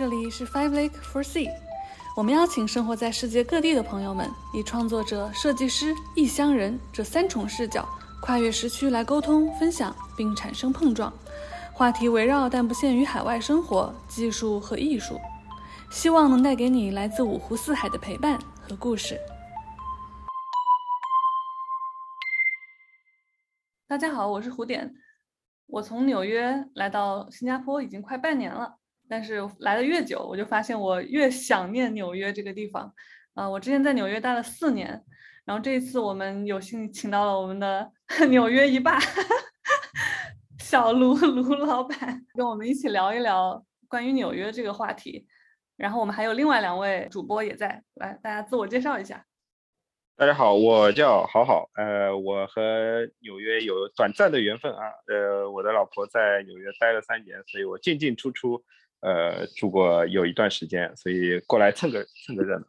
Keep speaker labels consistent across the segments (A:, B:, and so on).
A: 这里是 Five Lake for Sea，我们邀请生活在世界各地的朋友们，以创作者、设计师、异乡人这三重视角，跨越时区来沟通、分享，并产生碰撞。话题围绕但不限于海外生活、技术和艺术，希望能带给你来自五湖四海的陪伴和故事。大家好，我是胡点。我从纽约来到新加坡已经快半年了，但是来的越久，我就发现我越想念纽约这个地方。啊，我之前在纽约待了四年，然后这一次我们有幸请到了我们的 纽约一霸。小卢卢老板跟我们一起聊一聊关于纽约这个话题，然后我们还有另外两位主播也在，来大家自我介绍一下。
B: 大家好，我叫好好，呃，我和纽约有短暂的缘分啊，呃，我的老婆在纽约待了三年，所以我进进出出，呃，住过有一段时间，所以过来蹭个蹭个热闹。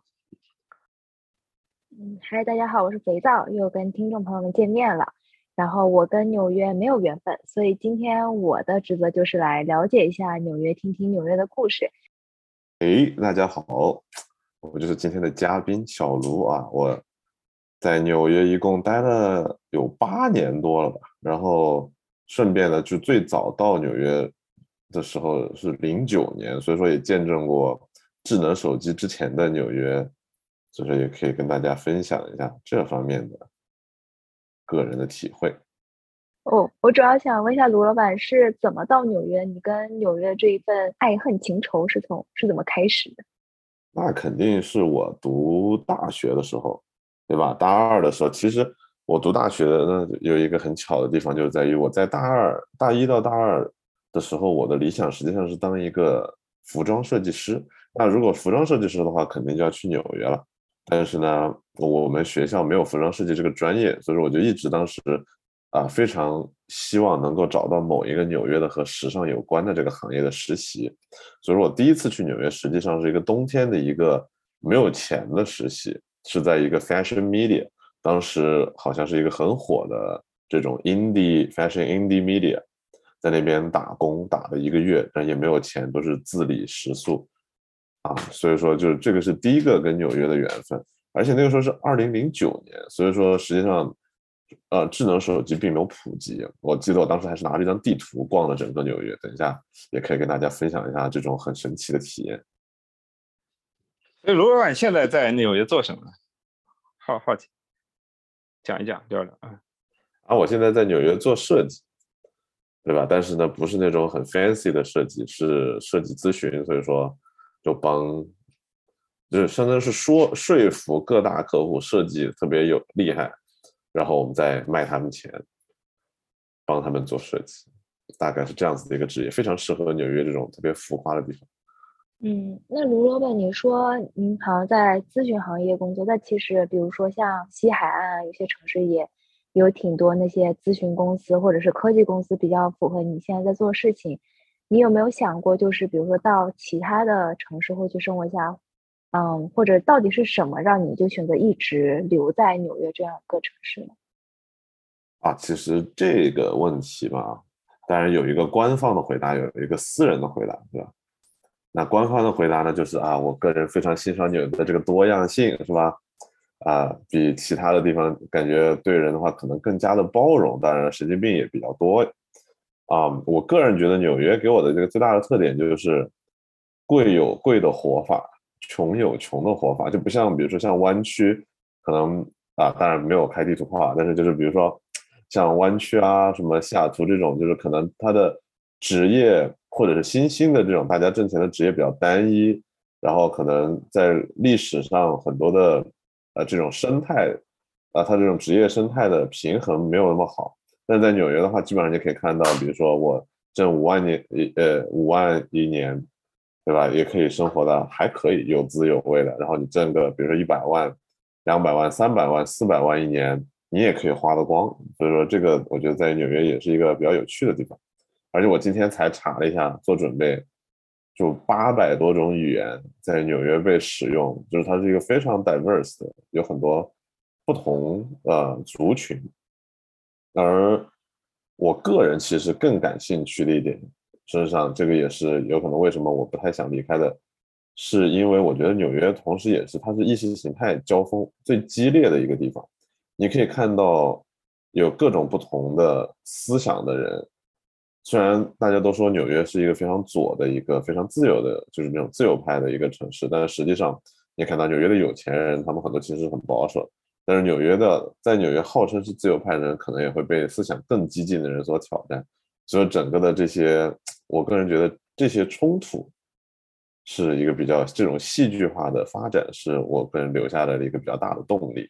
C: 嗯，嗨，大家好，我是肥皂，又跟听众朋友们见面了。然后我跟纽约没有缘分，所以今天我的职责就是来了解一下纽约，听听纽约的故事。
D: 哎，大家好，我就是今天的嘉宾小卢啊。我在纽约一共待了有八年多了吧，然后顺便呢，就最早到纽约的时候是零九年，所以说也见证过智能手机之前的纽约，所以说也可以跟大家分享一下这方面的。个人的体会
C: 哦，我主要想问一下卢老板是怎么到纽约？你跟纽约这一份爱恨情仇是从是怎么开始的？
D: 那肯定是我读大学的时候，对吧？大二的时候，其实我读大学呢有一个很巧的地方，就是在于我在大二、大一到大二的时候，我的理想实际上是当一个服装设计师。那如果服装设计师的话，肯定就要去纽约了。但是呢，我们学校没有服装设计这个专业，所以说我就一直当时啊非常希望能够找到某一个纽约的和时尚有关的这个行业的实习。所以说我第一次去纽约，实际上是一个冬天的一个没有钱的实习，是在一个 fashion media，当时好像是一个很火的这种 indie fashion indie media，在那边打工打了一个月，但也没有钱，都是自理食宿。啊，所以说就是这个是第一个跟纽约的缘分，而且那个时候是二零零九年，所以说实际上，呃，智能手机并没有普及。我记得我当时还是拿着一张地图逛了整个纽约，等一下也可以跟大家分享一下这种很神奇的体验。
B: 所以卢老板现在在纽约做什么？好好奇，讲一讲聊聊啊。
D: 啊，我现在在纽约做设计，对吧？但是呢，不是那种很 fancy 的设计，是设计咨询，所以说。就帮，就是相当于是说说服各大客户设计特别有厉害，然后我们再卖他们钱，帮他们做设计，大概是这样子的一个职业，非常适合纽约这种特别浮夸的地方。
C: 嗯，那卢老板，你说您好像在咨询行业工作，但其实比如说像西海岸，有些城市也有挺多那些咨询公司或者是科技公司比较符合你现在在做事情。你有没有想过，就是比如说到其他的城市或去生活一下，嗯，或者到底是什么让你就选择一直留在纽约这样一个城市呢？
D: 啊，其实这个问题吧，当然有一个官方的回答，有一个私人的回答，对吧？那官方的回答呢，就是啊，我个人非常欣赏纽约的这个多样性，是吧？啊，比其他的地方感觉对人的话可能更加的包容，当然神经病也比较多。啊，我个人觉得纽约给我的这个最大的特点就是，贵有贵的活法，穷有穷的活法，就不像比如说像湾区，可能啊，当然没有开地图炮，但是就是比如说像湾区啊，什么西雅图这种，就是可能它的职业或者是新兴的这种大家挣钱的职业比较单一，然后可能在历史上很多的呃这种生态啊，它这种职业生态的平衡没有那么好。但在纽约的话，基本上就可以看到，比如说我挣五万年一呃五万一年，对吧？也可以生活的还可以有滋有味的。然后你挣个比如说一百万、两百万、三百万、四百万一年，你也可以花得光。所以说这个我觉得在纽约也是一个比较有趣的地方。而且我今天才查了一下做准备，就八百多种语言在纽约被使用，就是它是一个非常 diverse 的，有很多不同呃族群。而我个人其实更感兴趣的一点，事实上，这个也是有可能为什么我不太想离开的，是因为我觉得纽约同时也是它是意识形态交锋最激烈的一个地方。你可以看到有各种不同的思想的人，虽然大家都说纽约是一个非常左的一个非常自由的，就是那种自由派的一个城市，但是实际上你看到纽约的有钱人，他们很多其实很保守。但是纽约的，在纽约号称是自由派的人，可能也会被思想更激进的人所挑战。所以整个的这些，我个人觉得这些冲突是一个比较这种戏剧化的发展，是我个人留下来的一个比较大的动力。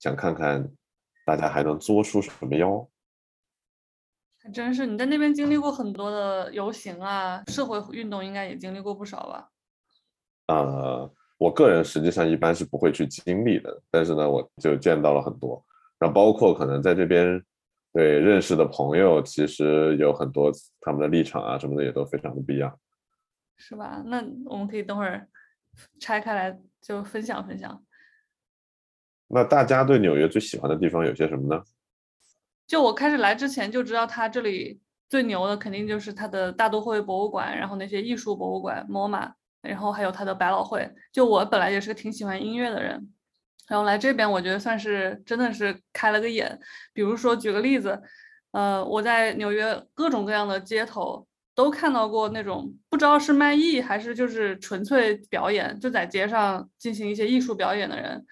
D: 想看看大家还能作出什么妖。
A: 还真是，你在那边经历过很多的游行啊，社会运动应该也经历过不少吧？
D: 呃。我个人实际上一般是不会去经历的，但是呢，我就见到了很多，然后包括可能在这边对认识的朋友，其实有很多他们的立场啊什么的也都非常的不一样，
A: 是吧？那我们可以等会儿拆开来就分享分享。
D: 那大家对纽约最喜欢的地方有些什么呢？
A: 就我开始来之前就知道，它这里最牛的肯定就是它的大都会博物馆，然后那些艺术博物馆，MoMA。然后还有他的百老汇，就我本来也是个挺喜欢音乐的人，然后来这边我觉得算是真的是开了个眼。比如说举个例子，呃，我在纽约各种各样的街头都看到过那种不知道是卖艺还是就是纯粹表演，就在街上进行一些艺术表演的人。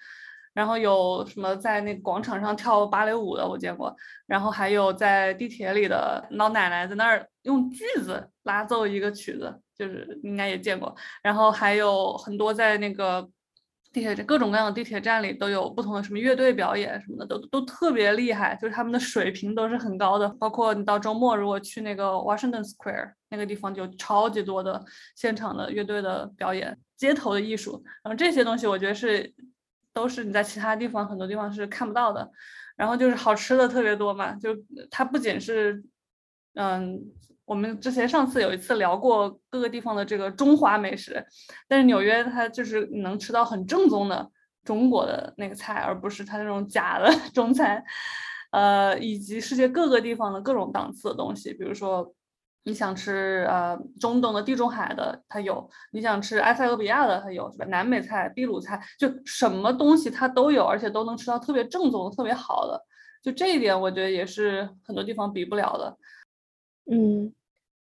A: 然后有什么在那广场上跳芭蕾舞的我见过，然后还有在地铁里的老奶奶在那儿用锯子拉奏一个曲子。就是应该也见过，然后还有很多在那个地铁站各种各样的地铁站里都有不同的什么乐队表演什么的，都都特别厉害，就是他们的水平都是很高的。包括你到周末如果去那个 Washington Square 那个地方，就超级多的现场的乐队的表演，街头的艺术，然后这些东西我觉得是都是你在其他地方很多地方是看不到的。然后就是好吃的特别多嘛，就它不仅是嗯。我们之前上次有一次聊过各个地方的这个中华美食，但是纽约它就是能吃到很正宗的中国的那个菜，而不是它那种假的 中餐，呃，以及世界各个地方的各种档次的东西，比如说你想吃呃中东的地中海的，它有；你想吃埃塞俄比亚的，它有，是吧？南美菜、秘鲁菜，就什么东西它都有，而且都能吃到特别正宗、特别好的，就这一点我觉得也是很多地方比不了的。
C: 嗯，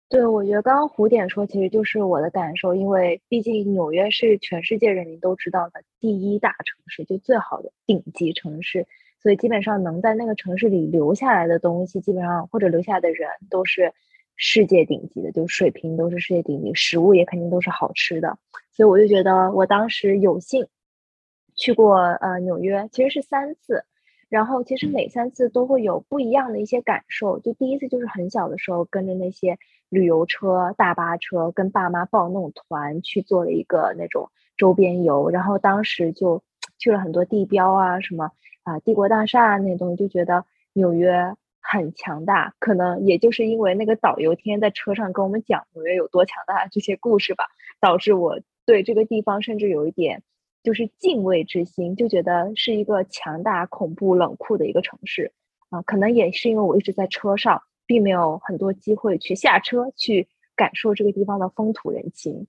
C: 对，我觉得刚刚胡点说，其实就是我的感受，因为毕竟纽约是全世界人民都知道的第一大城市，就最好的顶级城市，所以基本上能在那个城市里留下来的东西，基本上或者留下来的人都是世界顶级的，就水平都是世界顶级，食物也肯定都是好吃的，所以我就觉得我当时有幸去过呃纽约，其实是三次。然后其实每三次都会有不一样的一些感受。就第一次就是很小的时候，跟着那些旅游车、大巴车，跟爸妈报那种团去做了一个那种周边游。然后当时就去了很多地标啊，什么啊帝国大厦那东西，就觉得纽约很强大。可能也就是因为那个导游天天在车上跟我们讲纽约有多强大这些故事吧，导致我对这个地方甚至有一点。就是敬畏之心，就觉得是一个强大、恐怖、冷酷的一个城市啊。可能也是因为我一直在车上，并没有很多机会去下车去感受这个地方的风土人情。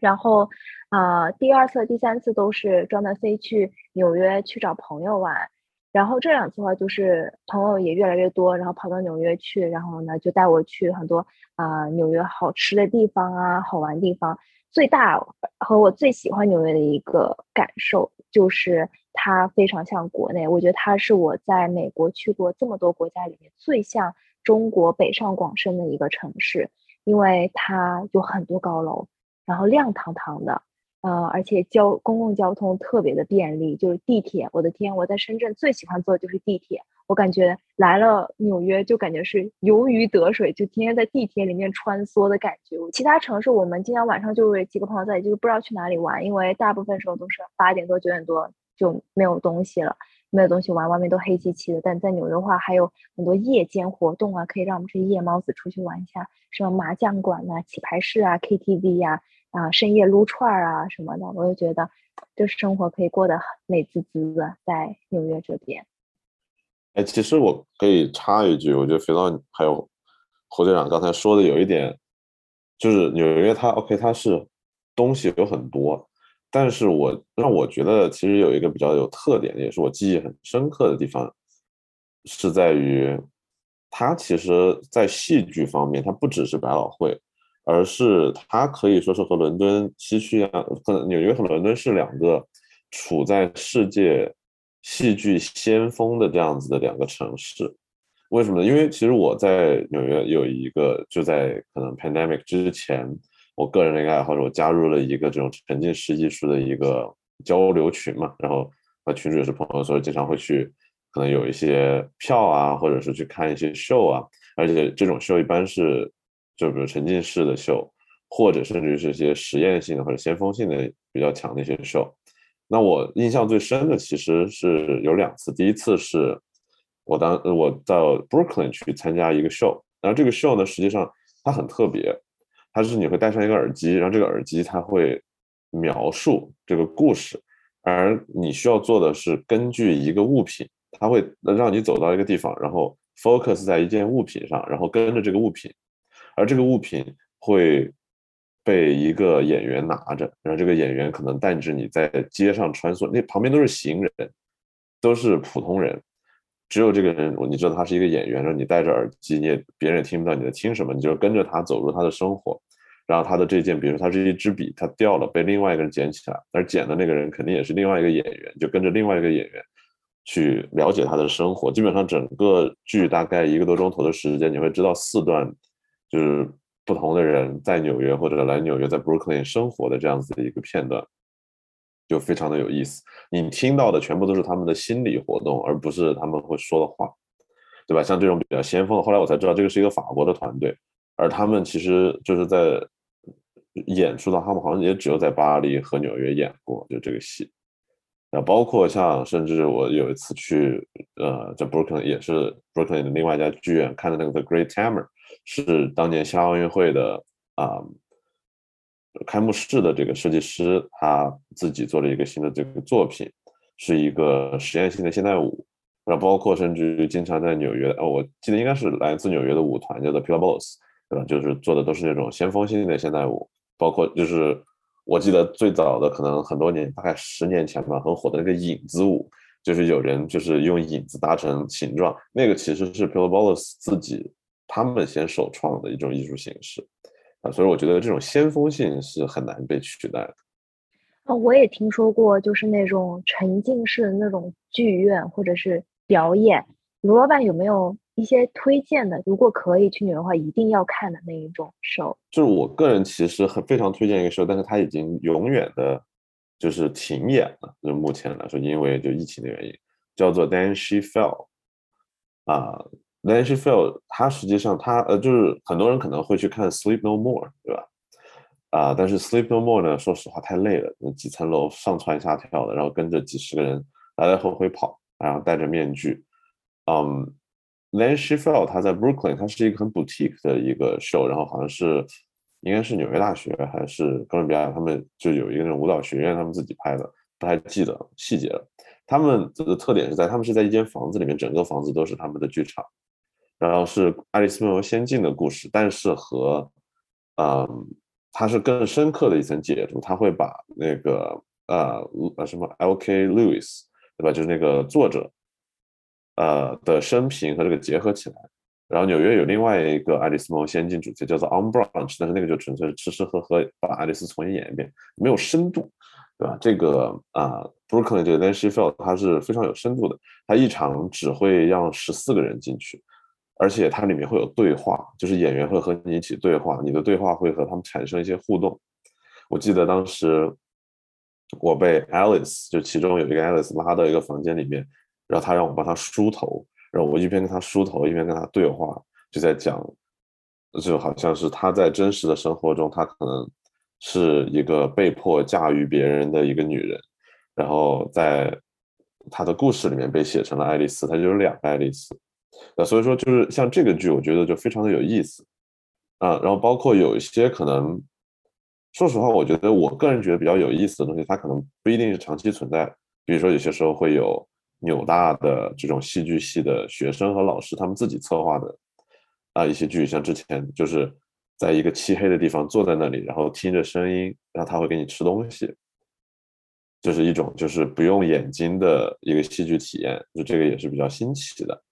C: 然后啊，第二次、第三次都是专门飞去纽约去找朋友玩。然后这两次的话，就是朋友也越来越多，然后跑到纽约去，然后呢就带我去很多啊纽约好吃的地方啊，好玩地方。最大和我最喜欢纽约的一个感受就是它非常像国内，我觉得它是我在美国去过这么多国家里面最像中国北上广深的一个城市，因为它有很多高楼，然后亮堂堂的。呃，而且交公共交通特别的便利，就是地铁。我的天，我在深圳最喜欢坐的就是地铁。我感觉来了纽约就感觉是游鱼得水，就天天在地铁里面穿梭的感觉。其他城市我们经常晚上就是几个朋友在，就是不知道去哪里玩，因为大部分时候都是八点多九点多就没有东西了，没有东西玩，外面都黑漆漆的。但在纽约的话，还有很多夜间活动啊，可以让我们这些夜猫子出去玩一下，什么麻将馆呐、棋牌室啊、KTV 呀。啊深夜撸串儿啊什么的，我就觉得就是生活可以过得美滋滋的，在纽约这边。
D: 哎，其实我可以插一句，我觉得肥皂还有侯队长刚才说的有一点就是纽约它 OK 它是东西有很多，但是我让我觉得其实有一个比较有特点，也是我记忆很深刻的地方，是在于它其实在戏剧方面，它不只是百老汇，而是它可以说是和伦敦西区一样，和纽约和伦敦是两个处在世界戏剧先锋的这样子的两个城市。为什么呢？因为其实我在纽约有一个，就在可能 pandemic 之前，我个人的一个爱好者，我加入了一个这种沉浸式艺术的一个交流群嘛，然后和群主也是朋友，所以经常会去，可能有一些票啊，或者是去看一些秀啊，而且这种秀一般是，就比如沉浸式的秀，或者甚至是一些实验性的或者先锋性的比较强的一些秀。那我印象最深的其实是有两次，第一次是。我当我到 Brooklyn 去参加一个 show，然后这个 show 呢，实际上它很特别，它是你会戴上一个耳机，然后这个耳机它会描述这个故事，而你需要做的是根据一个物品，它会让你走到一个地方，然后 focus 在一件物品上，然后跟着这个物品，而这个物品会被一个演员拿着，然后这个演员可能带着你在街上穿梭，那旁边都是行人，都是普通人。只有这个人，你知道他是一个演员，然后你戴着耳机，你也别人也听不到你在听什么，你就跟着他走入他的生活。然后他的这件，比如说他是一支笔，他掉了，被另外一个人捡起来，而捡的那个人肯定也是另外一个演员，就跟着另外一个演员去了解他的生活。基本上整个剧大概一个多钟头的时间，你会知道四段，就是不同的人在纽约或者来纽约在 Brooklyn 生活的这样子的一个片段。就非常的有意思，你听到的全部都是他们的心理活动，而不是他们会说的话，对吧？像这种比较先锋的，后来我才知道这个是一个法国的团队，而他们其实就是在演出的，他们好像也只有在巴黎和纽约演过，就这个戏。啊，包括像甚至我有一次去，呃，在 Brooklyn 也是 Brooklyn 的另外一家剧院看的那个 The Great Tamer，是当年夏奥运会的啊。开幕式的这个设计师他自己做了一个新的这个作品，是一个实验性的现代舞，然后包括甚至于经常在纽约，哦，我记得应该是来自纽约的舞团叫做 Pure Boss，对吧？就是做的都是那种先锋性的现代舞，包括就是我记得最早的可能很多年，大概十年前吧，很火的那个影子舞，就是有人就是用影子搭成形状，那个其实是 Pure Balls 自己他们先首创的一种艺术形式。啊，所以我觉得这种先锋性是很难被取代的。
C: 啊，我也听说过，就是那种沉浸式的那种剧院或者是表演。卢老板有没有一些推荐的？如果可以去纽约的话，一定要看的那一种 show。
D: 就是我个人其实很非常推荐一个 show，但是它已经永远的，就是停演了。就目前来说，因为就疫情的原因，叫做 Then She Fell。啊。Nancy Field，他实际上他呃就是很多人可能会去看 Sleep No More，对吧？啊，但是 Sleep No More 呢，说实话太累了，那几层楼上蹿下跳的，然后跟着几十个人来来回回跑，然后戴着面具。嗯，Then she fell，他在 Brooklyn，他是一个很 boutique 的一个 show，然后好像是应该是纽约大学还是哥伦比亚，他们就有一个那种舞蹈学院，他们自己拍的，不太记得细节了。他们的特点是在他们是在一间房子里面，整个房子都是他们的剧场。然后是《爱丽丝梦游仙境》的故事，但是和，嗯，它是更深刻的一层解读。他会把那个呃呃什么 L.K. Lewis，对吧？就是那个作者，呃的生平和这个结合起来。然后纽约有另外一个《爱丽丝梦游仙境》主题叫做 On Branch，但是那个就纯粹是吃吃喝喝，把爱丽丝重新演一遍，没有深度，对吧？这个啊，Brooklyn 这个 Nancy Field 它是非常有深度的，它一场只会让十四个人进去。而且它里面会有对话，就是演员会和你一起对话，你的对话会和他们产生一些互动。我记得当时我被 Alice 就其中有一个 Alice 拉到一个房间里面，然后他让我帮他梳头，然后我一边跟他梳头，一边跟他对话，就在讲，就好像是他在真实的生活中，他可能是一个被迫驾驭别人的一个女人，然后在他的故事里面被写成了爱丽丝，他就有两个爱丽丝。那所以说，就是像这个剧，我觉得就非常的有意思啊。然后包括有一些可能，说实话，我觉得我个人觉得比较有意思的东西，它可能不一定是长期存在。比如说，有些时候会有纽大的这种戏剧系的学生和老师他们自己策划的啊一些剧，像之前就是在一个漆黑的地方坐在那里，然后听着声音，然后他会给你吃东西，就是一种就是不用眼睛的一个戏剧体验，就这个也是比较新奇的。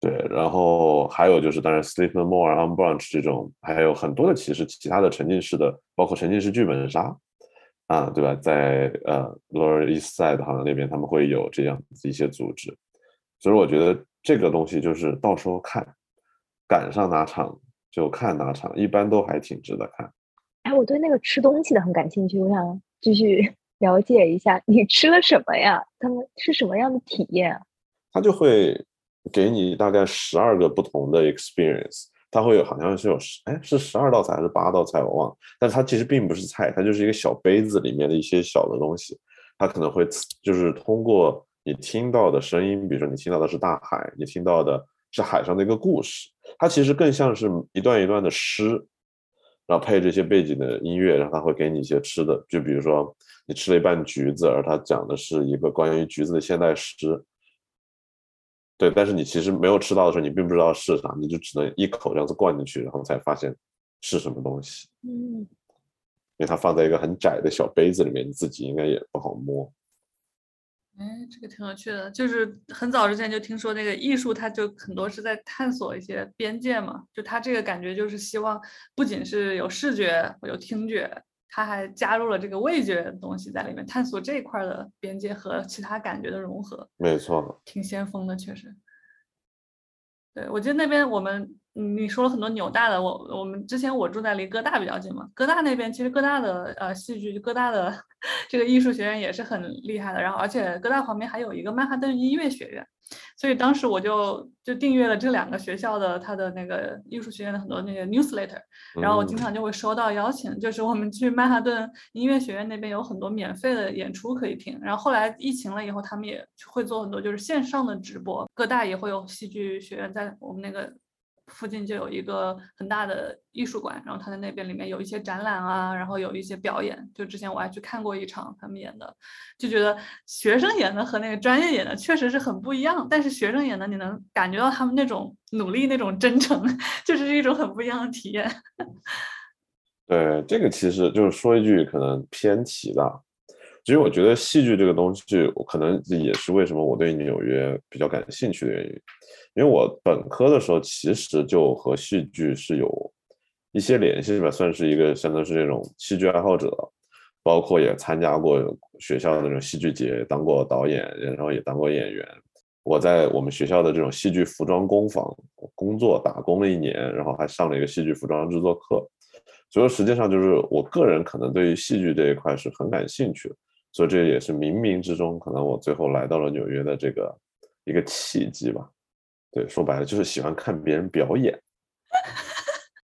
D: 对，然后还有就是，当然，Sleep No More、On Branch 这种，还有很多的其实其他的沉浸式的，包括沉浸式剧本杀，啊，对吧？在呃 Lower East Side 好像那边他们会有这样子一些组织，所以我觉得这个东西就是到时候看，赶上哪场就看哪场，一般都还挺值得看。
C: 哎，我对那个吃东西的很感兴趣，我想继续了解一下，你吃了什么呀？他们是什么样的体验啊？
D: 他就会。给你大概十二个不同的 experience，它会有好像是有十哎是十二道菜还是八道菜我忘了，但它其实并不是菜，它就是一个小杯子里面的一些小的东西，它可能会就是通过你听到的声音，比如说你听到的是大海，你听到的是海上的一个故事，它其实更像是一段一段的诗，然后配这些背景的音乐，然后它会给你一些吃的，就比如说你吃了一半橘子，而它讲的是一个关于橘子的现代诗。对，但是你其实没有吃到的时候，你并不知道是啥，你就只能一口这样子灌进去，然后才发现是什么东西。
C: 嗯，
D: 因为它放在一个很窄的小杯子里面，你自己应该也不好摸。
A: 哎，这个挺有趣的，就是很早之前就听说那个艺术，它就很多是在探索一些边界嘛，就它这个感觉就是希望不仅是有视觉，有听觉。他还加入了这个味觉的东西在里面，探索这一块的边界和其他感觉的融合。
D: 没错，
A: 挺先锋的，确实。对，我记得那边我们。你说了很多纽大的，我我们之前我住在离哥大比较近嘛，哥大那边其实哥大的呃戏剧，哥大的 这个艺术学院也是很厉害的，然后而且哥大旁边还有一个曼哈顿音乐学院，所以当时我就就订阅了这两个学校的他的那个艺术学院的很多那个 newsletter，然后我经常就会收到邀请，就是我们去曼哈顿音乐学院那边有很多免费的演出可以听，然后后来疫情了以后，他们也会做很多就是线上的直播，哥大也会有戏剧学院在我们那个。附近就有一个很大的艺术馆，然后他在那边里面有一些展览啊，然后有一些表演。就之前我还去看过一场他们演的，就觉得学生演的和那个专业演的确实是很不一样。但是学生演的你能感觉到他们那种努力、那种真诚，就是一种很不一样的体验。
D: 对，这个其实就是说一句可能偏题的，其实我觉得戏剧这个东西，我可能也是为什么我对纽约比较感兴趣的原因。因为我本科的时候其实就和戏剧是有一些联系吧，算是一个相当是那种戏剧爱好者，包括也参加过学校的那种戏剧节，当过导演，然后也当过演员。我在我们学校的这种戏剧服装工坊工作打工了一年，然后还上了一个戏剧服装制作课。所以实际上就是我个人可能对于戏剧这一块是很感兴趣的，所以这也是冥冥之中可能我最后来到了纽约的这个一个契机吧。对，说白了就是喜欢看别人表演，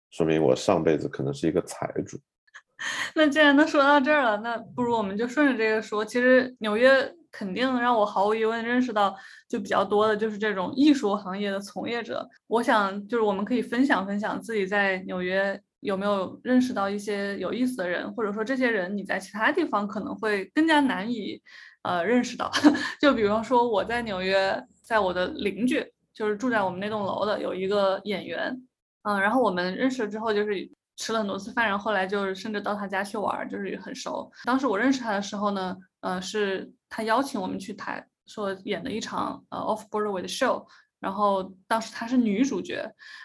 D: 说明我上辈子可能是一个财主。
A: 那既然都说到这儿了，那不如我们就顺着这个说。其实纽约肯定让我毫无疑问认识到就比较多的就是这种艺术行业的从业者。我想就是我们可以分享分享自己在纽约有没有认识到一些有意思的人，或者说这些人你在其他地方可能会更加难以呃认识到。就比方说我在纽约，在我的邻居。就是住在我们那栋楼的有一个演员，嗯，然后我们认识了之后，就是吃了很多次饭，然后后来就是甚至到他家去玩，就是很熟。当时我认识他的时候呢，呃，是他邀请我们去台说演的一场呃 Off Broadway 的 show，然后当时她是女主角，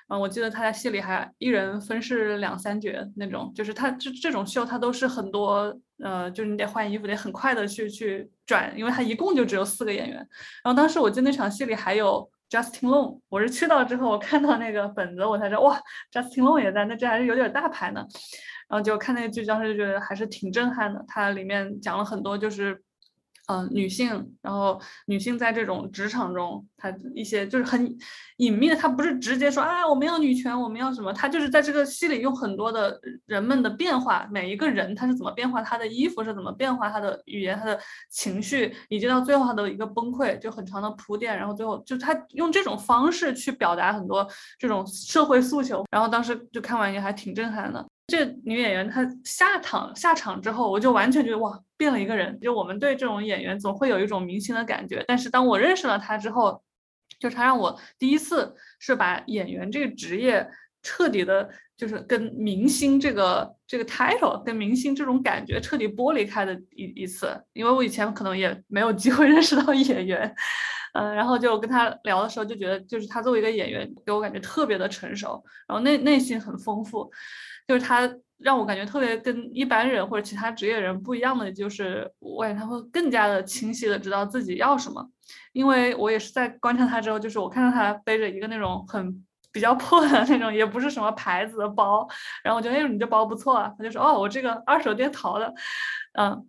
A: 然后我记得她在戏里还一人分饰两三角那种，就是她这这种秀她都是很多呃，就是你得换衣服，得很快的去去转，因为她一共就只有四个演员。然后当时我记得那场戏里还有。Justin Long，我是去到之后，我看到那个本子，我才知道哇，Justin Long 也在，那这还是有点大牌呢。然后就看那个剧，当时就觉得还是挺震撼的。它里面讲了很多，就是。嗯，女性，然后女性在这种职场中，她一些就是很隐秘的，她不是直接说啊，我们要女权，我们要什么，她就是在这个戏里用很多的人们的变化，每一个人他是怎么变化，他的衣服是怎么变化，他的语言，他的情绪，以及到最后他的一个崩溃，就很长的铺垫，然后最后就他用这种方式去表达很多这种社会诉求，然后当时就看完也还挺震撼的。这女演员她下场下场之后，我就完全觉得哇，变了一个人。就我们对这种演员总会有一种明星的感觉，但是当我认识了她之后，就她让我第一次是把演员这个职业彻底的，就是跟明星这个这个 title 跟明星这种感觉彻底剥离开的一一次，因为我以前可能也没有机会 认识到演员，嗯，然后就跟他聊的时候就觉得，就是他作为一个演员，给我感觉特别的成熟，然后内内心很丰富，就是他让我感觉特别跟一般人或者其他职业人不一样的，就是我感觉他会更加的清晰的知道自己要什么，因为我也是在观察他之后，就是我看到他背着一个那种很。比较破的那种，也不是什么牌子的包，然后我觉得哎，你这包不错啊，他就说哦，我这个二手店淘的，嗯，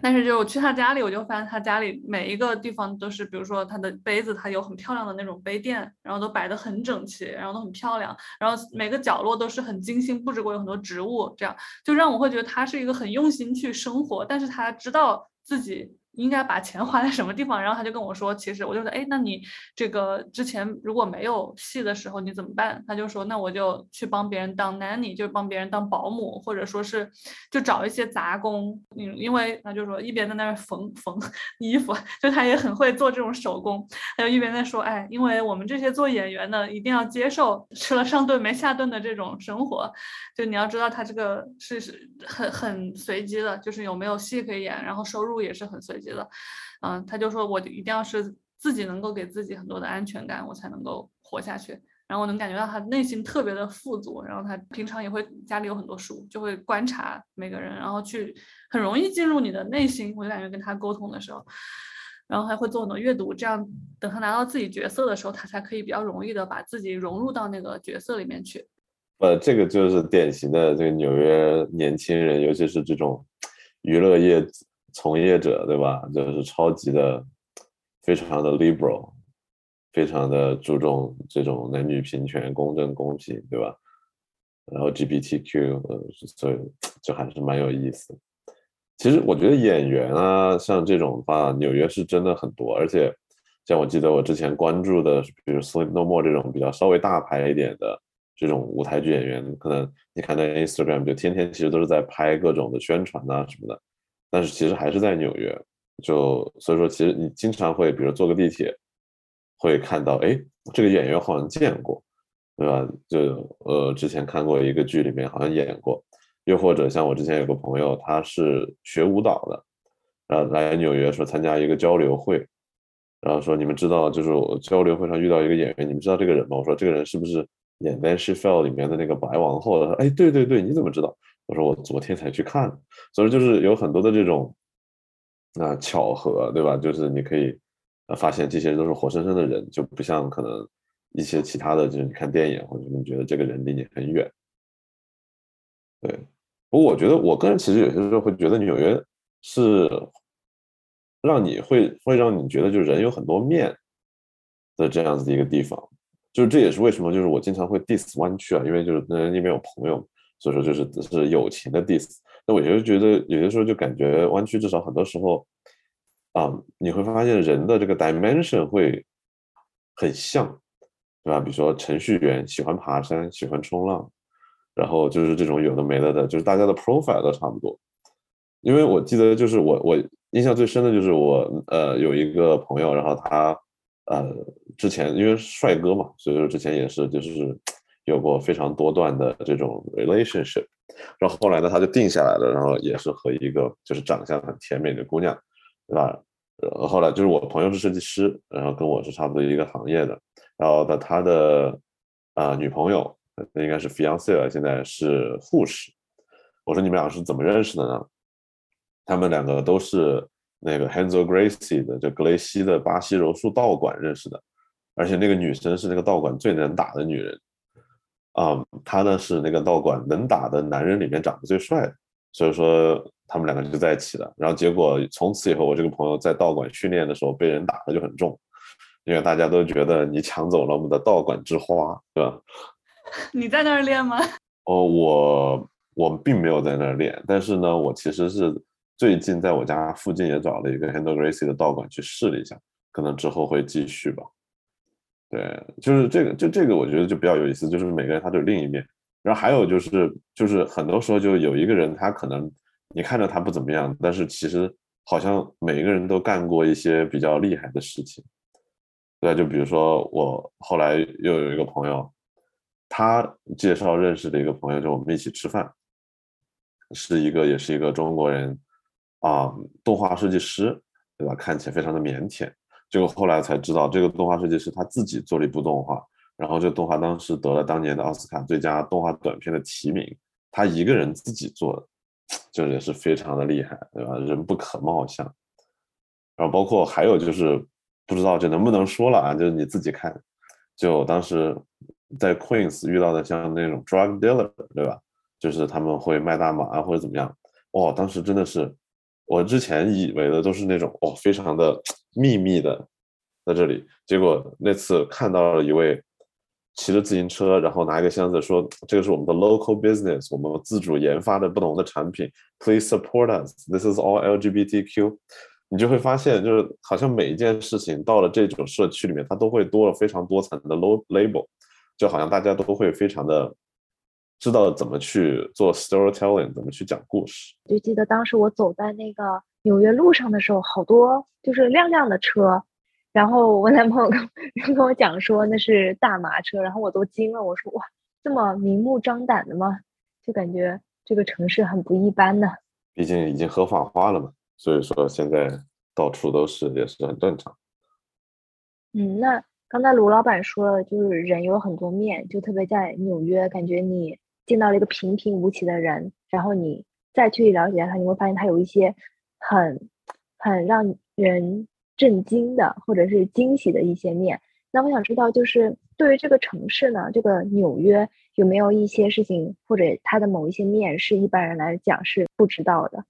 A: 但是就我去他家里，我就发现他家里每一个地方都是，比如说他的杯子，他有很漂亮的那种杯垫，然后都摆得很整齐，然后都很漂亮，然后每个角落都是很精心布置过，有很多植物，这样就让我会觉得他是一个很用心去生活，但是他知道自己。应该把钱花在什么地方？然后他就跟我说，其实我就说，哎，那你这个之前如果没有戏的时候你怎么办？他就说，那我就去帮别人当 nanny，就帮别人当保姆，或者说是就找一些杂工。嗯，因为他就说一边在那儿缝缝 衣服，就他也很会做这种手工，还有一边在说，哎，因为我们这些做演员的一定要接受吃了上顿没下顿的这种生活，就你要知道他这个是是很很随机的，就是有没有戏可以演，然后收入也是很随。觉得，嗯，他就说，我一定要是自己能够给自己很多的安全感，我才能够活下去。然后我能感觉到他内心特别的富足，然后他平常也会家里有很多书，就会观察每个人，然后去很容易进入你的内心。我就感觉跟他沟通的时候，然后还会做很多阅读，这样等他拿到自己角色的时候，他才可以比较容易的把自己融入到那个角色里面去。
D: 呃，这个就是典型的这个纽约年轻人，尤其是这种娱乐业。从业者对吧？就是超级的，非常的 liberal，非常的注重这种男女平权、公正公平，对吧？然后 GBTQ，呃，所以就还是蛮有意思。其实我觉得演员啊，像这种话，纽约是真的很多，而且像我记得我之前关注的，比如 Sleep No More 这种比较稍微大牌一点的这种舞台剧演员，可能你看那 Instagram 就天天其实都是在拍各种的宣传啊什么的。但是其实还是在纽约，就所以说，其实你经常会，比如坐个地铁，会看到，哎，这个演员好像见过，对吧？就呃，之前看过一个剧里面好像演过，又或者像我之前有个朋友，他是学舞蹈的，然后来纽约说参加一个交流会，然后说你们知道，就是我交流会上遇到一个演员，你们知道这个人吗？我说这个人是不是演《Then She Fell》里面的那个白王后？他说，哎，对对对，你怎么知道？我说我昨天才去看，所以就是有很多的这种啊巧合，对吧？就是你可以呃发现这些人都是活生生的人，就不像可能一些其他的，就是你看电影或者你觉得这个人离你很远。对，不过我觉得我个人其实有些时候会觉得纽约是让你会会让你觉得就是人有很多面的这样子的一个地方，就是这也是为什么就是我经常会 diss 湾区啊，因为就是那那边有朋友。所以说就是是友情的 diss，那我就觉得有些时候就感觉弯曲至少很多时候，啊，你会发现人的这个 dimension 会很像，对吧？比如说程序员喜欢爬山，喜欢冲浪，然后就是这种有的没的的，就是大家的 profile 都差不多。因为我记得就是我我印象最深的就是我呃有一个朋友，然后他呃之前因为帅哥嘛，所以说之前也是就是。有过非常多段的这种 relationship，然后后来呢，他就定下来了，然后也是和一个就是长相很甜美的姑娘，对吧？呃，后来就是我朋友是设计师，然后跟我是差不多一个行业的，然后的他的啊女朋友那应该是 fiance，现在是护士。我说你们俩是怎么认识的呢？他们两个都是那个 Hansel Gracie 的，就格雷西的巴西柔术道馆认识的，而且那个女生是那个道馆最能打的女人。啊，他呢是那个道馆能打的男人里面长得最帅的，所以说他们两个就在一起了。然后结果从此以后，我这个朋友在道馆训练的时候被人打的就很重，因为大家都觉得你抢走了我们的道馆之花，对吧？
A: 你在那儿练吗？
D: 哦，我我并没有在那儿练，但是呢，我其实是最近在我家附近也找了一个 Handle Gracie 的道馆去试了一下，可能之后会继续吧。对，就是这个，就这个，我觉得就比较有意思，就是每个人他都有另一面，然后还有就是，就是很多时候就有一个人，他可能你看着他不怎么样，但是其实好像每一个人都干过一些比较厉害的事情。对，就比如说我后来又有一个朋友，他介绍认识的一个朋友，就我们一起吃饭，是一个也是一个中国人啊，动画设计师，对吧？看起来非常的腼腆。结果后来才知道，这个动画设计师他自己做了一部动画，然后这动画当时得了当年的奥斯卡最佳动画短片的提名，他一个人自己做的，就也是非常的厉害，对吧？人不可貌相。然后包括还有就是不知道这能不能说了啊，就是你自己看。就当时在 Queens 遇到的像那种 drug dealer，对吧？就是他们会卖大麻啊或者怎么样。哇，当时真的是，我之前以为的都是那种哦非常的秘密的在这里，结果那次看到了一位骑着自行车，然后拿一个箱子说这个是我们的 local business，我们自主研发的不同的产品，please support us，this is all LGBTQ。你就会发现，就是好像每一件事情到了这种社区里面，它都会多了非常多层的 low label，就好像大家都会非常的知道怎么去做 storytelling，怎么去讲故事。
C: 就记得当时我走在那个纽约路上的时候，好多就是亮亮的车，然后我男朋友跟 跟我讲说那是大麻车，然后我都惊了，我说哇，这么明目张胆的吗？就感觉这个城市很不一般呢。
D: 毕竟已经合法化了嘛。所以说现在到处都是也是很正常。
C: 嗯，那刚才卢老板说了，就是人有很多面，就特别在纽约，感觉你见到了一个平平无奇的人，然后你再去了解他，你会发现他有一些很很让人震惊的或者是惊喜的一些面。那我想知道，就是对于这个城市呢，这个纽约有没有一些事情或者它的某一些面是一般人来讲是不知道的？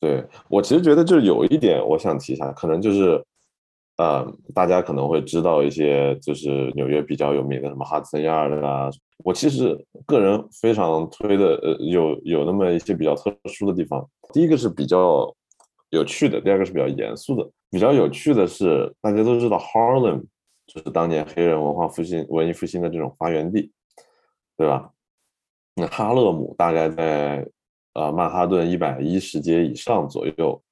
D: 对我其实觉得就是有一点我想提一下，可能就是，呃，大家可能会知道一些就是纽约比较有名的什么哈森亚的啊。我其实个人非常推的，呃，有有那么一些比较特殊的地方。第一个是比较有趣的，第二个是比较严肃的。比较有趣的是，大家都知道 Harlem 就是当年黑人文化复兴、文艺复兴的这种发源地，对吧？那哈勒姆大概在。呃，曼哈顿一百一十街以上左右，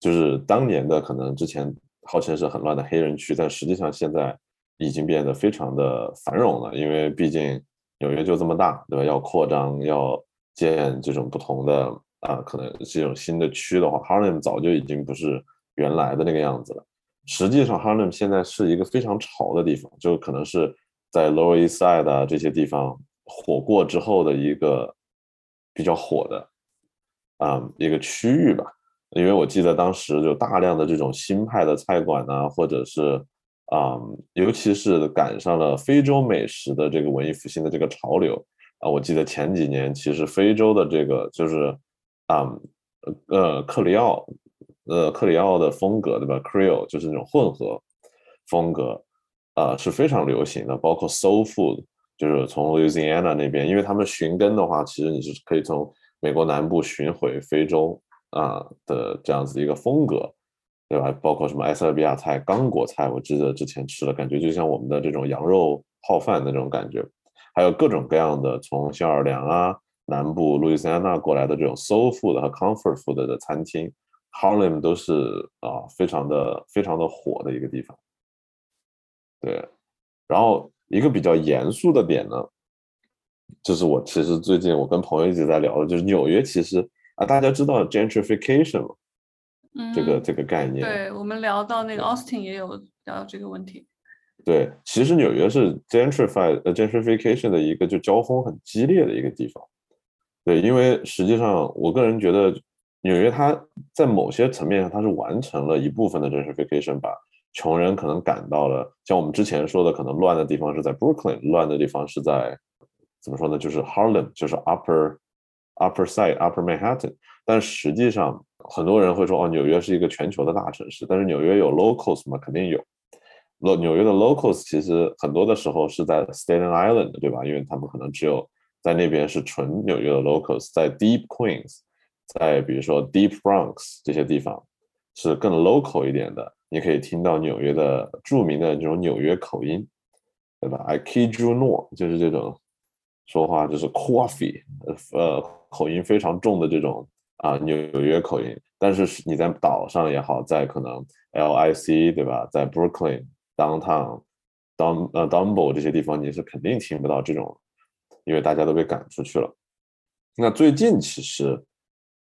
D: 就是当年的可能之前号称是很乱的黑人区，但实际上现在已经变得非常的繁荣了。因为毕竟纽约就这么大，对吧？要扩张，要建这种不同的啊，可能这种新的区的话，Harlem 早就已经不是原来的那个样子了。实际上，Harlem 现在是一个非常潮的地方，就可能是在 Lower East Side 啊这些地方火过之后的一个。比较火的，啊，一个区域吧，因为我记得当时就大量的这种新派的菜馆呢，或者是啊，尤其是赶上了非洲美食的这个文艺复兴的这个潮流啊，我记得前几年其实非洲的这个就是啊，呃，克里奥，呃，克里奥的风格对吧？Creole 就是那种混合风格，啊，是非常流行的，包括 Soul Food。就是从 Louisiana 那边，因为他们寻根的话，其实你是可以从美国南部寻回非洲啊的这样子一个风格，对吧？包括什么埃塞俄比亚菜、刚果菜，我记得之前吃的感觉就像我们的这种羊肉泡饭那种感觉，还有各种各样的从新奥尔良啊、南部路易斯安那过来的这种 soul food 和 comfort food 的餐厅，Harlem 都是啊非常的非常的火的一个地方，对，然后。一个比较严肃的点呢，就是我其实最近我跟朋友一直在聊的，就是纽约其实啊，大家知道 gentrification 吗？
A: 嗯，
D: 这个这个概念。
A: 对我们聊到那个 Austin 也有聊到这个问题。
D: 对，其实纽约是 gentrification 的一个就交锋很激烈的一个地方。对，因为实际上我个人觉得纽约它在某些层面上它是完成了一部分的 gentrification 把。穷人可能赶到了，像我们之前说的，可能乱的地方是在 Brooklyn，乱的地方是在怎么说呢？就是 Harlem，就是 Upper Upper Side Upper Manhattan。但实际上，很多人会说，哦，纽约是一个全球的大城市，但是纽约有 locals 吗？肯定有。纽纽约的 locals 其实很多的时候是在 Staten Island，对吧？因为他们可能只有在那边是纯纽约的 locals，在 Deep Queens，在比如说 Deep Bronx 这些地方是更 local 一点的。你可以听到纽约的著名的这种纽约口音，对吧？I kid you not，就是这种说话就是 coffee，呃，口音非常重的这种啊纽约口音。但是你在岛上也好，在可能 LIC，对吧？在 Brooklyn downtown Dum 呃 Dumbo 这些地方，你是肯定听不到这种，因为大家都被赶出去了。那最近其实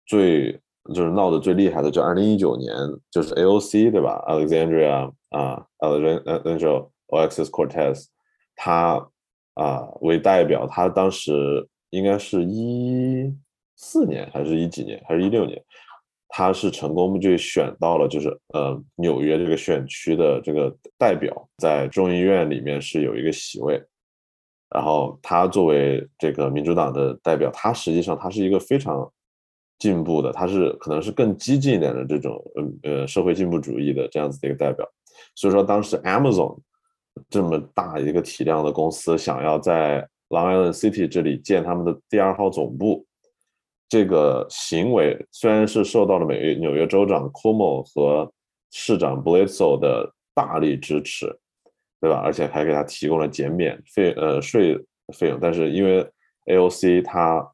D: 最就是闹得最厉害的，就二零一九年，就是 AOC 对吧？Alexandria 啊，Alexandra，Alexis Cortez，他啊为代表，他当时应该是一四年还是一几年，还是一六年，他是成功就选到了，就是呃纽约这个选区的这个代表，在众议院里面是有一个席位。然后他作为这个民主党的代表，他实际上他是一个非常进步的，他是可能是更激进一点的这种呃呃社会进步主义的这样子的一个代表。所以说当时 Amazon 这么大一个体量的公司想要在 Long Island City 这里建他们的第二号总部，这个行为虽然是受到了美纽约州长 Cuomo 和市长 b l i z z o 的大力支持。对吧？而且还给他提供了减免费呃税费用，但是因为 AOC 他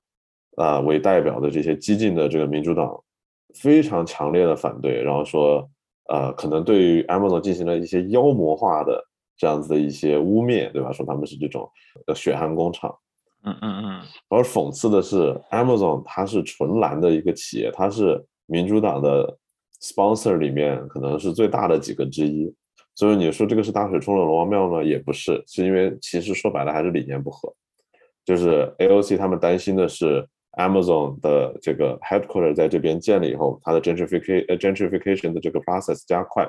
D: 啊为代表的这些激进的这个民主党非常强烈的反对，然后说呃可能对于 Amazon 进行了一些妖魔化的这样子的一些污蔑，对吧？说他们是这种血汗工厂。
B: 嗯嗯嗯。
D: 而讽刺的是，Amazon 它是纯蓝的一个企业，它是民主党的 sponsor 里面可能是最大的几个之一。所以你说这个是大水冲了龙王庙吗？也不是，是因为其实说白了还是理念不合。就是 AOC 他们担心的是 Amazon 的这个 headquarter 在这边建了以后，它的 gentrification gentrification 的这个 process 加快。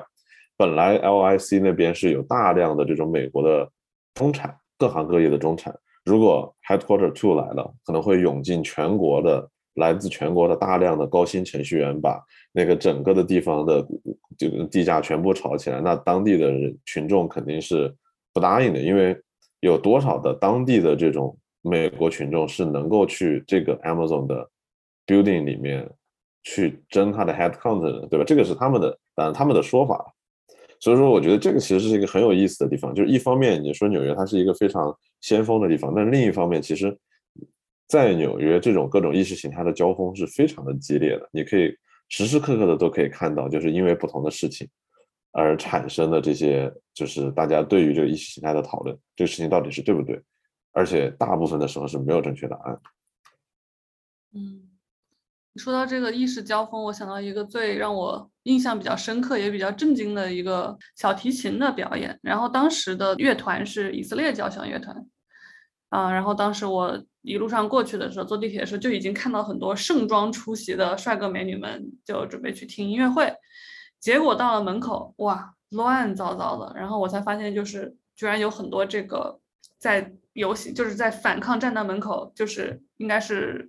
D: 本来 LIC 那边是有大量的这种美国的中产，各行各业的中产，如果 headquarter two 来了，可能会涌进全国的。来自全国的大量的高薪程序员，把那个整个的地方的这个地价全部炒起来，那当地的群众肯定是不答应的，因为有多少的当地的这种美国群众是能够去这个 Amazon 的 building 里面去争他的 head count 的，对吧？这个是他们的，当然，他们的说法。所以说，我觉得这个其实是一个很有意思的地方，就是一方面你说纽约它是一个非常先锋的地方，但另一方面其实。在纽约，这种各种意识形态的交锋是非常的激烈的。你可以时时刻刻的都可以看到，就是因为不同的事情而产生的这些，就是大家对于这个意识形态的讨论，这个事情到底是对不对？而且大部分的时候是没有正确答案。
A: 嗯，说到这个意识交锋，我想到一个最让我印象比较深刻也比较震惊的一个小提琴的表演。然后当时的乐团是以色列交响乐团。啊，然后当时我一路上过去的时候，坐地铁的时候就已经看到很多盛装出席的帅哥美女们，就准备去听音乐会。结果到了门口，哇，乱糟糟的。然后我才发现，就是居然有很多这个在游行，就是在反抗站到门口，就是应该是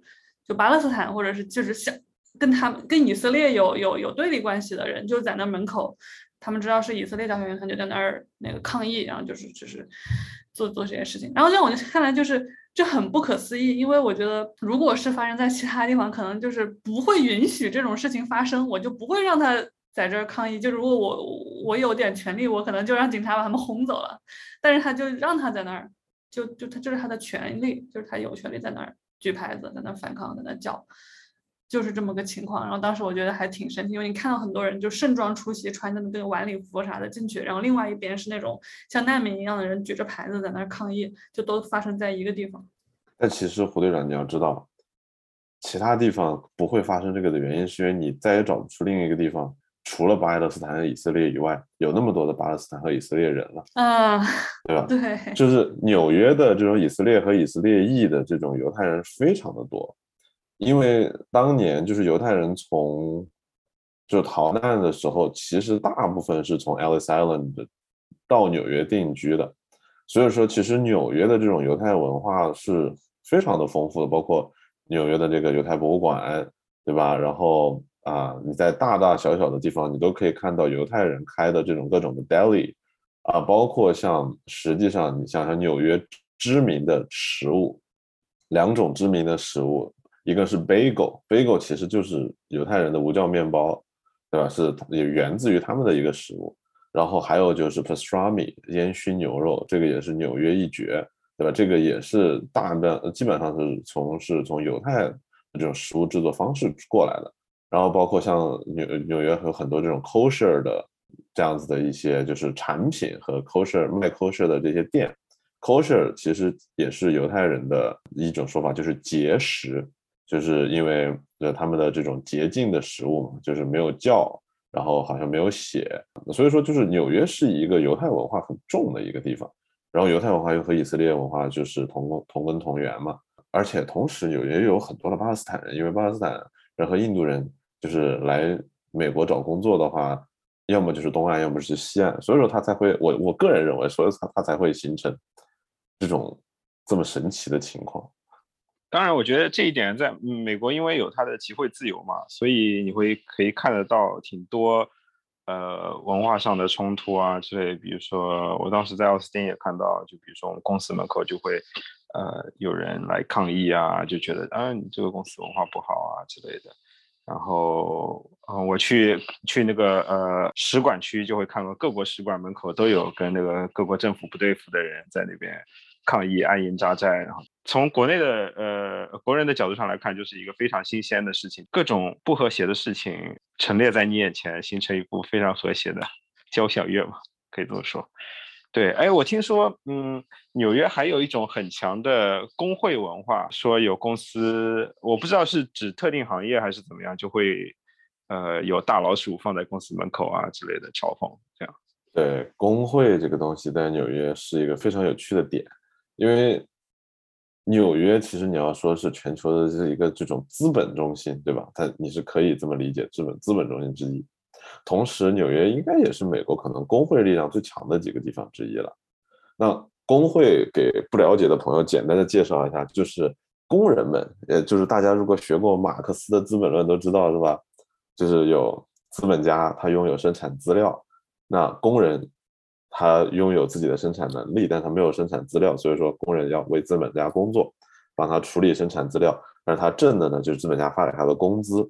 A: 就巴勒斯坦或者是就是想跟他们跟以色列有有有对立关系的人，就在那门口。他们知道是以色列交响乐团，就在那儿那个抗议，然后就是就是做做这些事情。然后在我看来，就是就很不可思议，因为我觉得如果是发生在其他地方，可能就是不会允许这种事情发生，我就不会让他在这儿抗议。就如果我我有点权利，我可能就让警察把他们轰走了。但是他就让他在那儿，就就他就是他的权利，就是他有权利在那儿举牌子，在那反抗，在那叫。就是这么个情况，然后当时我觉得还挺神奇，因为你看到很多人就盛装出席，穿着那个晚礼服啥的进去，然后另外一边是那种像难民一样的人举着牌子在那抗议，就都发生在一个地方。
D: 但其实胡队长你要知道，其他地方不会发生这个的原因，是因为你再也找不出另一个地方，除了巴勒斯坦和以色列以外，有那么多的巴勒斯坦和以色列人了，
A: 啊，
D: 对吧？
A: 对，
D: 就是纽约的这种以色列和以色列裔的这种犹太人非常的多。因为当年就是犹太人从就逃难的时候，其实大部分是从 Ellis Island 到纽约定居的，所以说其实纽约的这种犹太文化是非常的丰富的，包括纽约的这个犹太博物馆，对吧？然后啊，你在大大小小的地方，你都可以看到犹太人开的这种各种的 deli，啊，包括像实际上你想想纽约知名的食物，两种知名的食物。一个是 bagel，bagel 其实就是犹太人的无酵面包，对吧？是也源自于他们的一个食物。然后还有就是 pastrami，烟熏牛肉，这个也是纽约一绝，对吧？这个也是大量基本上是从是从犹太的这种食物制作方式过来的。然后包括像纽纽约有很多这种 kosher 的这样子的一些就是产品和 kosher 卖 kosher 的这些店，kosher 其实也是犹太人的一种说法，就是节食，就是因为呃他们的这种洁净的食物嘛，就是没有叫，然后好像没有血，所以说就是纽约是一个犹太文化很重的一个地方，然后犹太文化又和以色列文化就是同同根同源嘛，而且同时纽约又有很多的巴勒斯坦人，因为巴勒斯坦人和印度人就是来美国找工作的话。要么就是东岸，要么是西岸，所以说它才会，我我个人认为，所以它它才会形成这种这么神奇的情况。
B: 当然，我觉得这一点在美国，因为有它的集会自由嘛，所以你会可以看得到挺多呃文化上的冲突啊之类。比如说，我当时在奥斯汀也看到，就比如说我们公司门口就会呃有人来抗议啊，就觉得啊你这个公司文化不好啊之类的。然后，嗯，我去去那个呃使馆区，就会看到各国使馆门口都有跟那个各国政府不对付的人在那边抗议、安营扎寨。然后从国内的呃国人的角度上来看，就是一个非常新鲜的事情，各种不和谐的事情陈列在你眼前，形成一部非常和谐的 交响乐嘛，可以这么说。对，哎，我听说，嗯，纽约还有一种很强的工会文化，说有公司，我不知道是指特定行业还是怎么样，就会，呃，有大老鼠放在公司门口啊之类的嘲讽，这样。
D: 对，工会这个东西在纽约是一个非常有趣的点，因为纽约其实你要说是全球的这一个这种资本中心，对吧？它你是可以这么理解，资本资本中心之一。同时，纽约应该也是美国可能工会力量最强的几个地方之一了。那工会给不了解的朋友简单的介绍一下，就是工人们，也就是大家如果学过马克思的《资本论》都知道是吧？就是有资本家他拥有生产资料，那工人他拥有自己的生产能力，但他没有生产资料，所以说工人要为资本家工作，帮他处理生产资料，而他挣的呢就是资本家发给他的工资。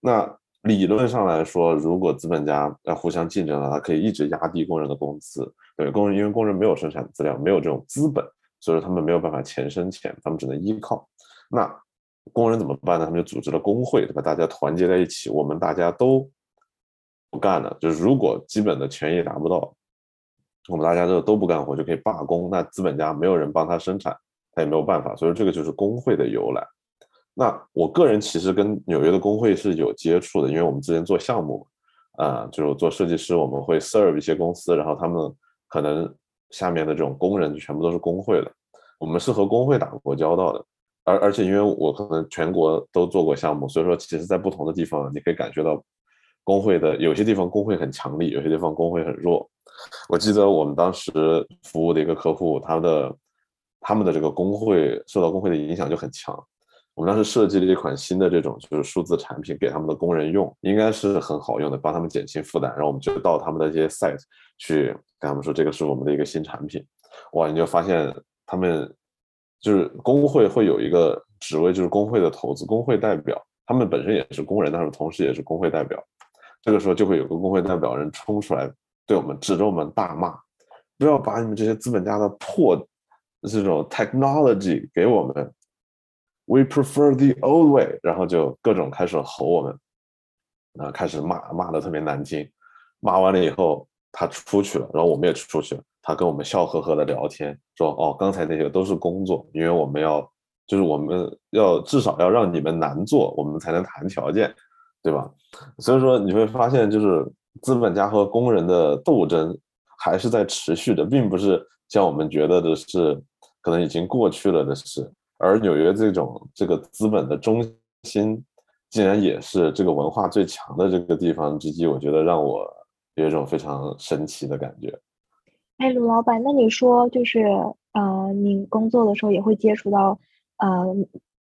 D: 那理论上来说，如果资本家要互相竞争的话可以一直压低工人的工资。对工人，因为工人没有生产资料，没有这种资本，所以说他们没有办法钱生钱，他们只能依靠。那工人怎么办呢？他们就组织了工会，对吧？大家团结在一起，我们大家都不干了。就是如果基本的权益达不到，我们大家都都不干活，就可以罢工。那资本家没有人帮他生产，他也没有办法。所以这个就是工会的由来。那我个人其实跟纽约的工会是有接触的，因为我们之前做项目，啊，就是做设计师，我们会 serve 一些公司，然后他们可能下面的这种工人就全部都是工会的，我们是和工会打过交道的，而而且因为我可能全国都做过项目，所以说其实在不同的地方你可以感觉到工会的有些地方工会很强力，有些地方工会很弱。我记得我们当时服务的一个客户，他的他们的这个工会受到工会的影响就很强。我们当时设计了一款新的这种就是数字产品给他们的工人用，应该是很好用的，帮他们减轻负担。然后我们就到他们的这些 site 去跟他们说，这个是我们的一个新产品。哇，你就发现他们就是工会会有一个职位，就是工会的投资、工会代表。他们本身也是工人，但是同时也是工会代表。这个时候就会有个工会代表人冲出来，对我们指着我们大骂：“不要把你们这些资本家的破这种 technology 给我们。” We prefer the old way，然后就各种开始吼我们，啊，开始骂，骂的特别难听。骂完了以后，他出去了，然后我们也出去了。他跟我们笑呵呵的聊天，说：“哦，刚才那些都是工作，因为我们要，就是我们要至少要让你们难做，我们才能谈条件，对吧？”所以说你会发现，就是资本家和工人的斗争还是在持续的，并不是像我们觉得的是可能已经过去了的事。而纽约这种这个资本的中心，竟然也是这个文化最强的这个地方之一，我觉得让我有一种非常神奇的感觉。
C: 哎，卢老板，那你说就是呃，你工作的时候也会接触到呃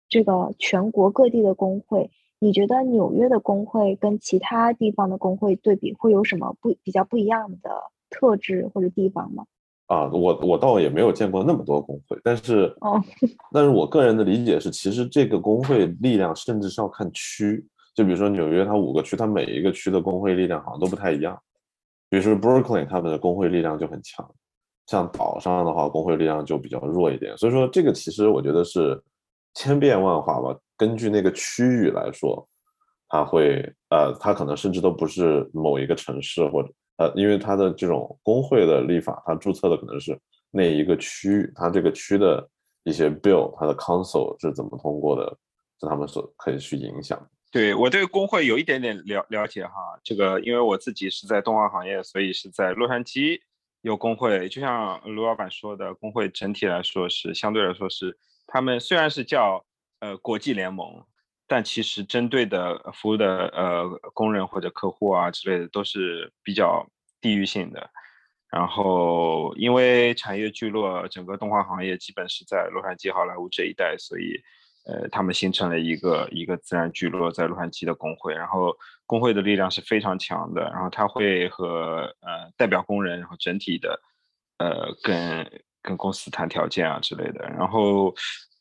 C: 这个全国各地的工会，你觉得纽约的工会跟其他地方的工会对比，会有什么不比较不一样的特质或者地方吗？
D: 啊，我我倒也没有见过那么多工会，但是，
C: 哦，
D: 但是我个人的理解是，其实这个工会力量甚至是要看区，就比如说纽约，它五个区，它每一个区的工会力量好像都不太一样。比如说 Brooklyn，他们的工会力量就很强，像岛上的话，工会力量就比较弱一点。所以说，这个其实我觉得是千变万化吧。根据那个区域来说，它会呃，它可能甚至都不是某一个城市或者呃，因为它的这种工会的立法，它注册的可能是那一个区域，它这个区的一些 bill，它的 council 是怎么通过的，是他们所可以去影响。
B: 对我对工会有一点点了了解哈，这个因为我自己是在动画行业，所以是在洛杉矶有工会。就像卢老板说的，工会整体来说是相对来说是他们虽然是叫呃国际联盟，但其实针对的服务的呃工人或者客户啊之类的都是比较地域性的。然后因为产业聚落，整个动画行业基本是在洛杉矶好莱坞这一带，所以。呃，他们形成了一个一个自然聚落在洛杉矶的工会，然后工会的力量是非常强的，然后他会和呃代表工人，然后整体的呃跟跟公司谈条件啊之类的，然后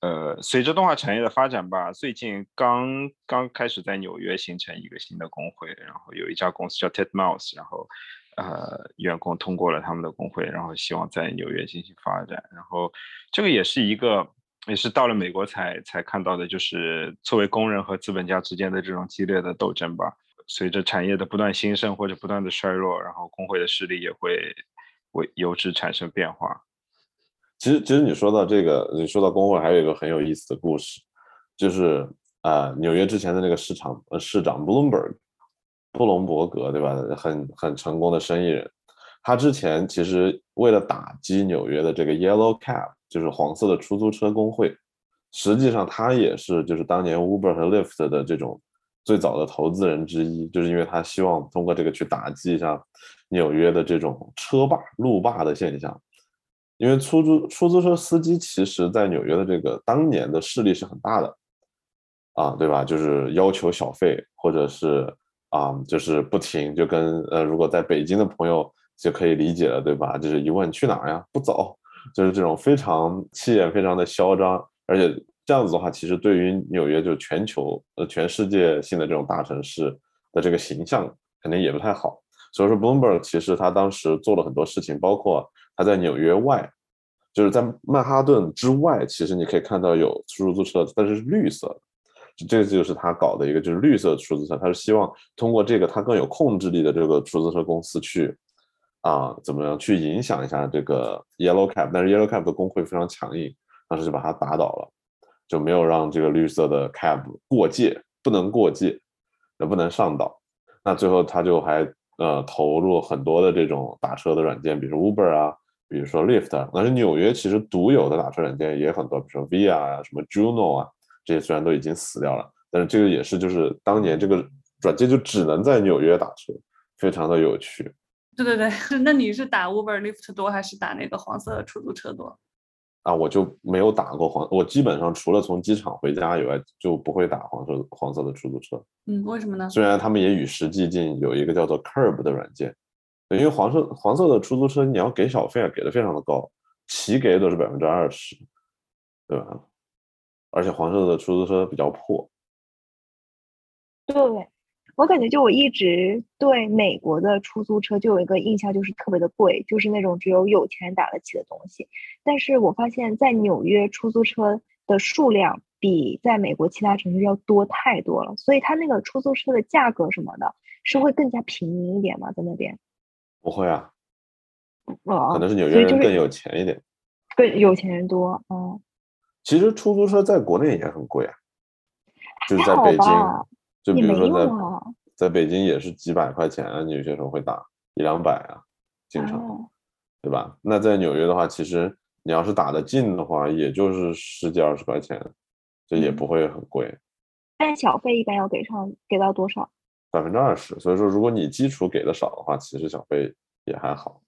B: 呃随着动画产业的发展吧，最近刚刚开始在纽约形成一个新的工会，然后有一家公司叫 Ted Mouse，然后呃员工通过了他们的工会，然后希望在纽约进行发展，然后这个也是一个。也是到了美国才才看到的，就是作为工人和资本家之间的这种激烈的斗争吧。随着产业的不断兴盛或者不断的衰弱，然后工会的势力也会为由之产生变化。
D: 其实，其实你说到这个，你说到工会，还有一个很有意思的故事，就是啊，纽约之前的那个市场呃市长 Bloomberg 布隆伯格，对吧？很很成功的生意人，他之前其实为了打击纽约的这个 Yellow Cab。就是黄色的出租车工会，实际上他也是就是当年 Uber 和 Lyft 的这种最早的投资人之一，就是因为他希望通过这个去打击一下纽约的这种车霸、路霸的现象。因为出租出租车司机其实在纽约的这个当年的势力是很大的，啊，对吧？就是要求小费，或者是啊，就是不停，就跟呃，如果在北京的朋友就可以理解了，对吧？就是一问去哪儿呀，不走。就是这种非常气焰非常的嚣张，而且这样子的话，其实对于纽约就全球呃全世界性的这种大城市的这个形象肯定也不太好。所以说，Bloomberg 其实他当时做了很多事情，包括他在纽约外，就是在曼哈顿之外，其实你可以看到有出租车，但是是绿色的，这就是他搞的一个就是绿色出租车，他是希望通过这个他更有控制力的这个出租车公司去。啊，怎么样去影响一下这个 Yellow Cab？但是 Yellow Cab 的工会非常强硬，当时就把他打倒了，就没有让这个绿色的 Cab 过界，不能过界，也不能上岛。那最后他就还呃投入很多的这种打车的软件，比如 Uber 啊，比如说 Lyft。但是纽约其实独有的打车软件也很多，比如说 Via 啊，什么 Juno 啊，这些虽然都已经死掉了，但是这个也是就是当年这个软件就只能在纽约打车，非常的有趣。
A: 对对对，那你是打 Uber、Lyft 多还是打那个黄色出租车多？
D: 啊，我就没有打过黄，我基本上除了从机场回家以外，就不会打黄色黄色的出租车。
A: 嗯，为什么呢？
D: 虽然他们也与时俱进，有一个叫做 Curb 的软件，因为黄色黄色的出租车你要给小费啊，给的非常的高，齐给都是百分之二十，对吧？而且黄色的出租车比较破。
C: 对。我感觉就我一直对美国的出租车就有一个印象，就是特别的贵，就是那种只有有钱人打得起的东西。但是我发现，在纽约出租车的数量比在美国其他城市要多太多了，所以它那个出租车的价格什么的，是会更加平民一点吗？在那边？
D: 不会啊，
C: 可
D: 能是纽约人更有钱一点，
C: 更有钱人多。嗯，
D: 其实出租车在国内也很贵啊，就是在北京。就比如说在在北京也是几百块钱，你有些时候会打一两百啊，经常，对吧？那在纽约的话，其实你要是打得近的话，也就是十几二十块钱，这也不会很贵。
C: 但小费一般要给上，给到多少？
D: 百分之二十。所以说，如果你基础给的少的话，其实小费也还好。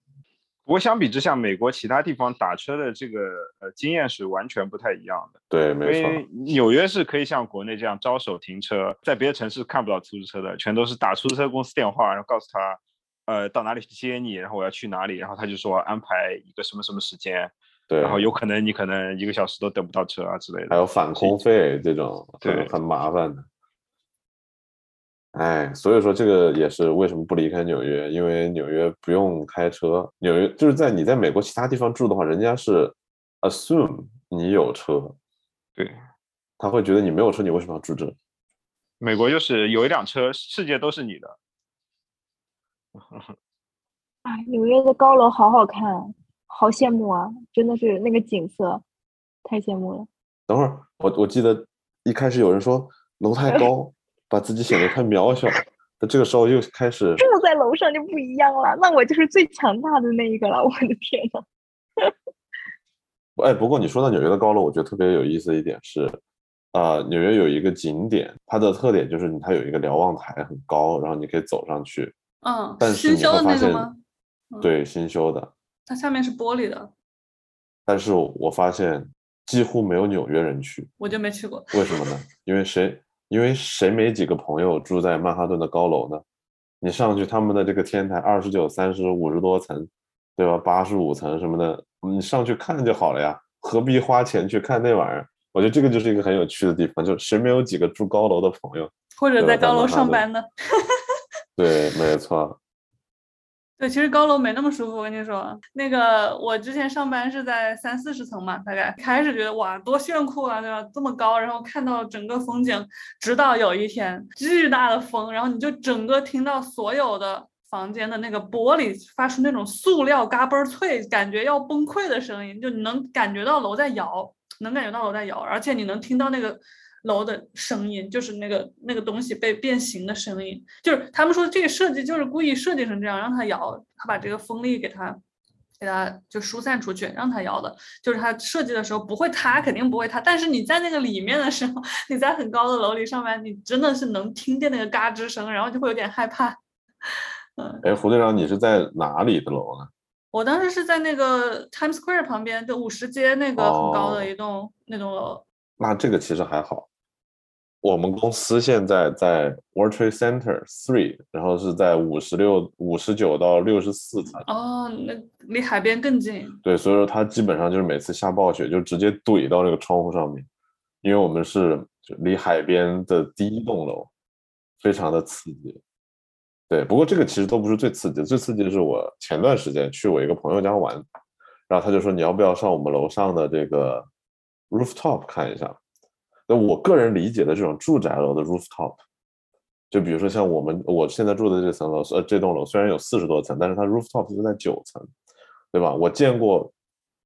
B: 不过相比之下，美国其他地方打车的这个呃经验是完全不太一样的。
D: 对，没错。
B: 纽约是可以像国内这样招手停车，在别的城市看不到出租车的，全都是打出租车公司电话，然后告诉他，呃，到哪里去接你，然后我要去哪里，然后他就说安排一个什么什么时间。
D: 对。
B: 然后有可能你可能一个小时都等不到车啊之类的。
D: 还有返空费这种，对，很麻烦的。哎，所以说这个也是为什么不离开纽约，因为纽约不用开车。纽约就是在你在美国其他地方住的话，人家是 assume 你有车，
B: 对，
D: 他会觉得你没有车，你为什么要住这？
B: 美国就是有一辆车，世界都是你的。
C: 啊，纽约的高楼好好看，好羡慕啊！真的是那个景色，太羡慕了。
D: 等会儿，我我记得一开始有人说楼太高，把自己显得太渺小。那这个时候又开始
C: 住在楼上就不一样了，那我就是最强大的那一个了。我的天呐！
D: 哎，不过你说到纽约的高楼，我觉得特别有意思的一点是，啊，纽约有一个景点，它的特点就是它有一个瞭望台很高，然后你可以走上去。
A: 嗯，
D: 但是你
A: 新修的
D: 会发现
A: 那个吗？嗯
D: 对，新修的。
A: 它下面是玻璃的，
D: 但是我发现几乎没有纽约人去，
A: 我就没去过。
D: 为什么呢？因为谁？因为谁没几个朋友住在曼哈顿的高楼呢？你上去他们的这个天台，二十九、三十、五十多层，对吧？八十五层什么的，你上去看就好了呀，何必花钱去看那玩意儿？我觉得这个就是一个很有趣的地方，就谁没有几个住高楼的朋友？
A: 或者
D: 在
A: 在高楼上班呢？
D: 对，没错，
A: 对，其实高楼没那么舒服。我跟你说，那个我之前上班是在三四十层嘛，大概开始觉得哇多炫酷啊，对吧？这么高，然后看到整个风景。直到有一天巨大的风，然后你就整个听到所有的房间的那个玻璃发出那种塑料嘎嘣脆，感觉要崩溃的声音，就你能感觉到楼在摇，能感觉到楼在摇，而且你能听到那个。楼的声音就是那个那个东西被变形的声音，就是他们说这个设计就是故意设计成这样，让它摇，他把这个风力给它给它就疏散出去，让它摇的，就是它设计的时候不会塌，肯定不会塌。但是你在那个里面的时候，你在很高的楼里上班，你真的是能听见那个嘎吱声，然后就会有点害怕。嗯，
D: 哎，胡队长，你是在哪里的楼呢？
A: 我当时是在那个 Times Square 旁边，就五十街那个很高
D: 哦
A: 的一栋、那栋楼。
D: 那这个其实还好。我们公司现在在 World Trade Center Three，然后是在五十六、五十九到六十四层。
A: 哦，那离海边更近。
D: 对，所以说它基本上就是每次下暴雪就直接怼到那个窗户上面，因为我们是就离海边的第一栋楼，非常的刺激。对，不过这个其实都不是最刺激的，最刺激的是我前段时间去我一个朋友家玩，然后他就说你要不要上我们楼上的这个 rooftop 看一下？那我个人理解的这种住宅楼的 rooftop，就比如说像我们我现在住的这层楼，呃，这栋楼虽然有四十多层，但是它 rooftop 是在九层，对吧？我见过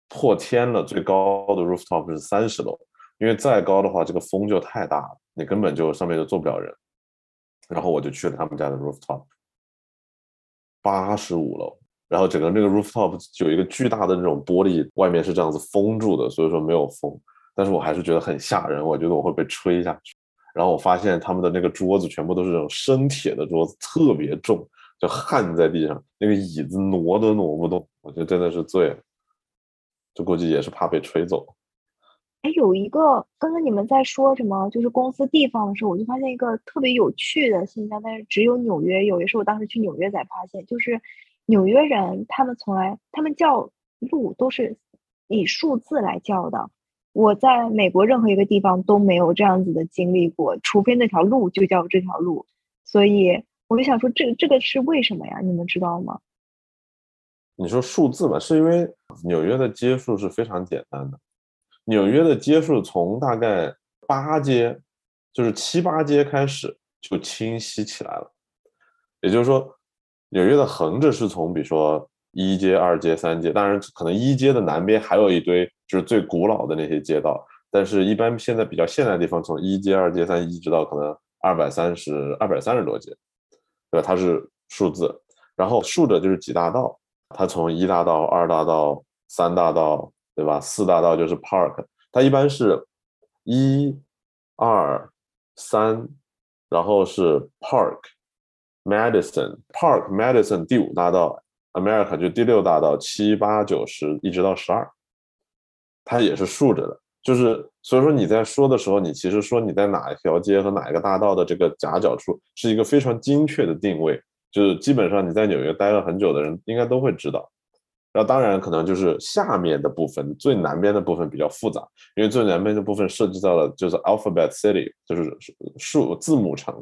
D: 破天了，最高的 rooftop 是三十楼，因为再高的话，这个风就太大了，你根本就上面就坐不了人。然后我就去了他们家的 rooftop，八十五楼，然后整个那个 rooftop 有一个巨大的那种玻璃，外面是这样子封住的，所以说没有风，但是我还是觉得很吓人，我觉得我会被吹下去。然后我发现他们的那个桌子全部都是这种生铁的桌子，特别重，就焊在地上，那个椅子挪都挪不动，我觉得真的是醉了，就估计也是怕被吹走。
C: 哎，有一个刚刚你们在说什么，就是公司地方的时候，我就发现一个特别有趣的现象，但是只有纽约有，也是我当时去纽约才发现，就是纽约人他们从来他们叫路都是以数字来叫的。我在美国任何一个地方都没有这样子的经历过，除非那条路就叫这条路，所以我就想说，这这个是为什么呀？你们知道吗？
D: 你说数字吧，是因为纽约的街数是非常简单的。纽约的街数从大概八街，就是七八街开始就清晰起来了。也就是说，纽约的横着是从比如说一街、二街、三街，当然可能一街的南边还有一堆就是最古老的那些街道，但是一般现在比较现代的地方，从一街、二街、三一直到可能二百三十二百三十多街，对吧？它是数字，然后竖着就是几大道，它从一大道、二大道、三大道，对吧？四大道就是 Park，它一般是一、二、三，然后是 Park、Madison、Park、Madison 第五大道，America 就第六大道，七八九十一直到十二，它也是竖着的。就是所以说你在说的时候，你其实说你在哪一条街和哪一个大道的这个夹角处，是一个非常精确的定位。就是基本上你在纽约待了很久的人应该都会知道。然后当然可能就是下面的部分，最南边的部分比较复杂，因为最南边的部分涉及到了就是 Alphabet City，就是数字母城，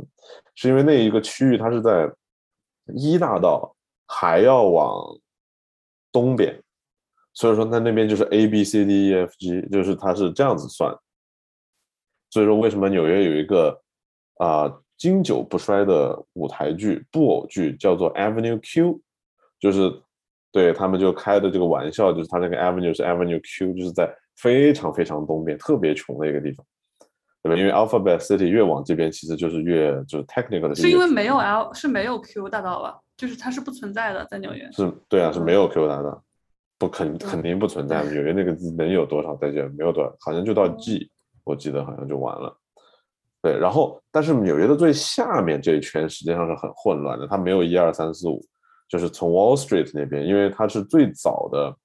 D: 是因为那一个区域它是在一大道还要往东边，所以说它那边就是 A B C D E F G，就是它是这样子算。所以说为什么纽约有一个啊、经久不衰的舞台剧布偶剧叫做 Avenue Q，就是对他们就开的这个玩笑，就是它那个 Avenue 是 Avenue Q，就是在非常非常东边，特别穷的一个地方，对吧？因为 Alphabet City 越往这边，其实就是越就是 technical 的。
A: 是因为没有 L 是没有 Q 大道吧？就是它是不存在的，在纽约。
D: 是，对啊，是没有 Q 大道，不肯肯定不存在。纽约那个能有多少在这？没有多少，好像就到 G，我记得好像就完了。对，然后但是纽约的最下面这一圈实际上是很混乱的，它没有一二三四五。就是从 Wall Street 那边，因为它是最早的，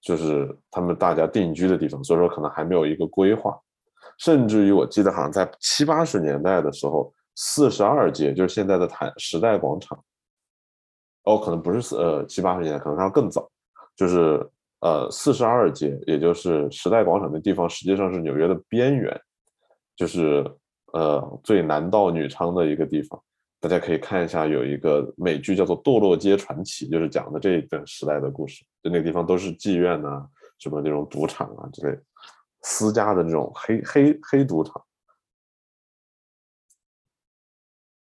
D: 就是他们大家定居的地方，所以说可能还没有一个规划。甚至于我记得好像在七八十年代的时候，四十二街就是现在的台时代广场，哦，可能不是四呃七八十年代，可能它更早，就是呃四十二街，也就是时代广场的地方，实际上是纽约的边缘，就是呃最男盗女娼的一个地方。大家可以看一下，有一个美剧叫做《堕落街传奇》，就是讲的这一段时代的故事。就那个地方都是妓院呐，什么那种赌场啊之类，私家的这种黑黑黑赌场。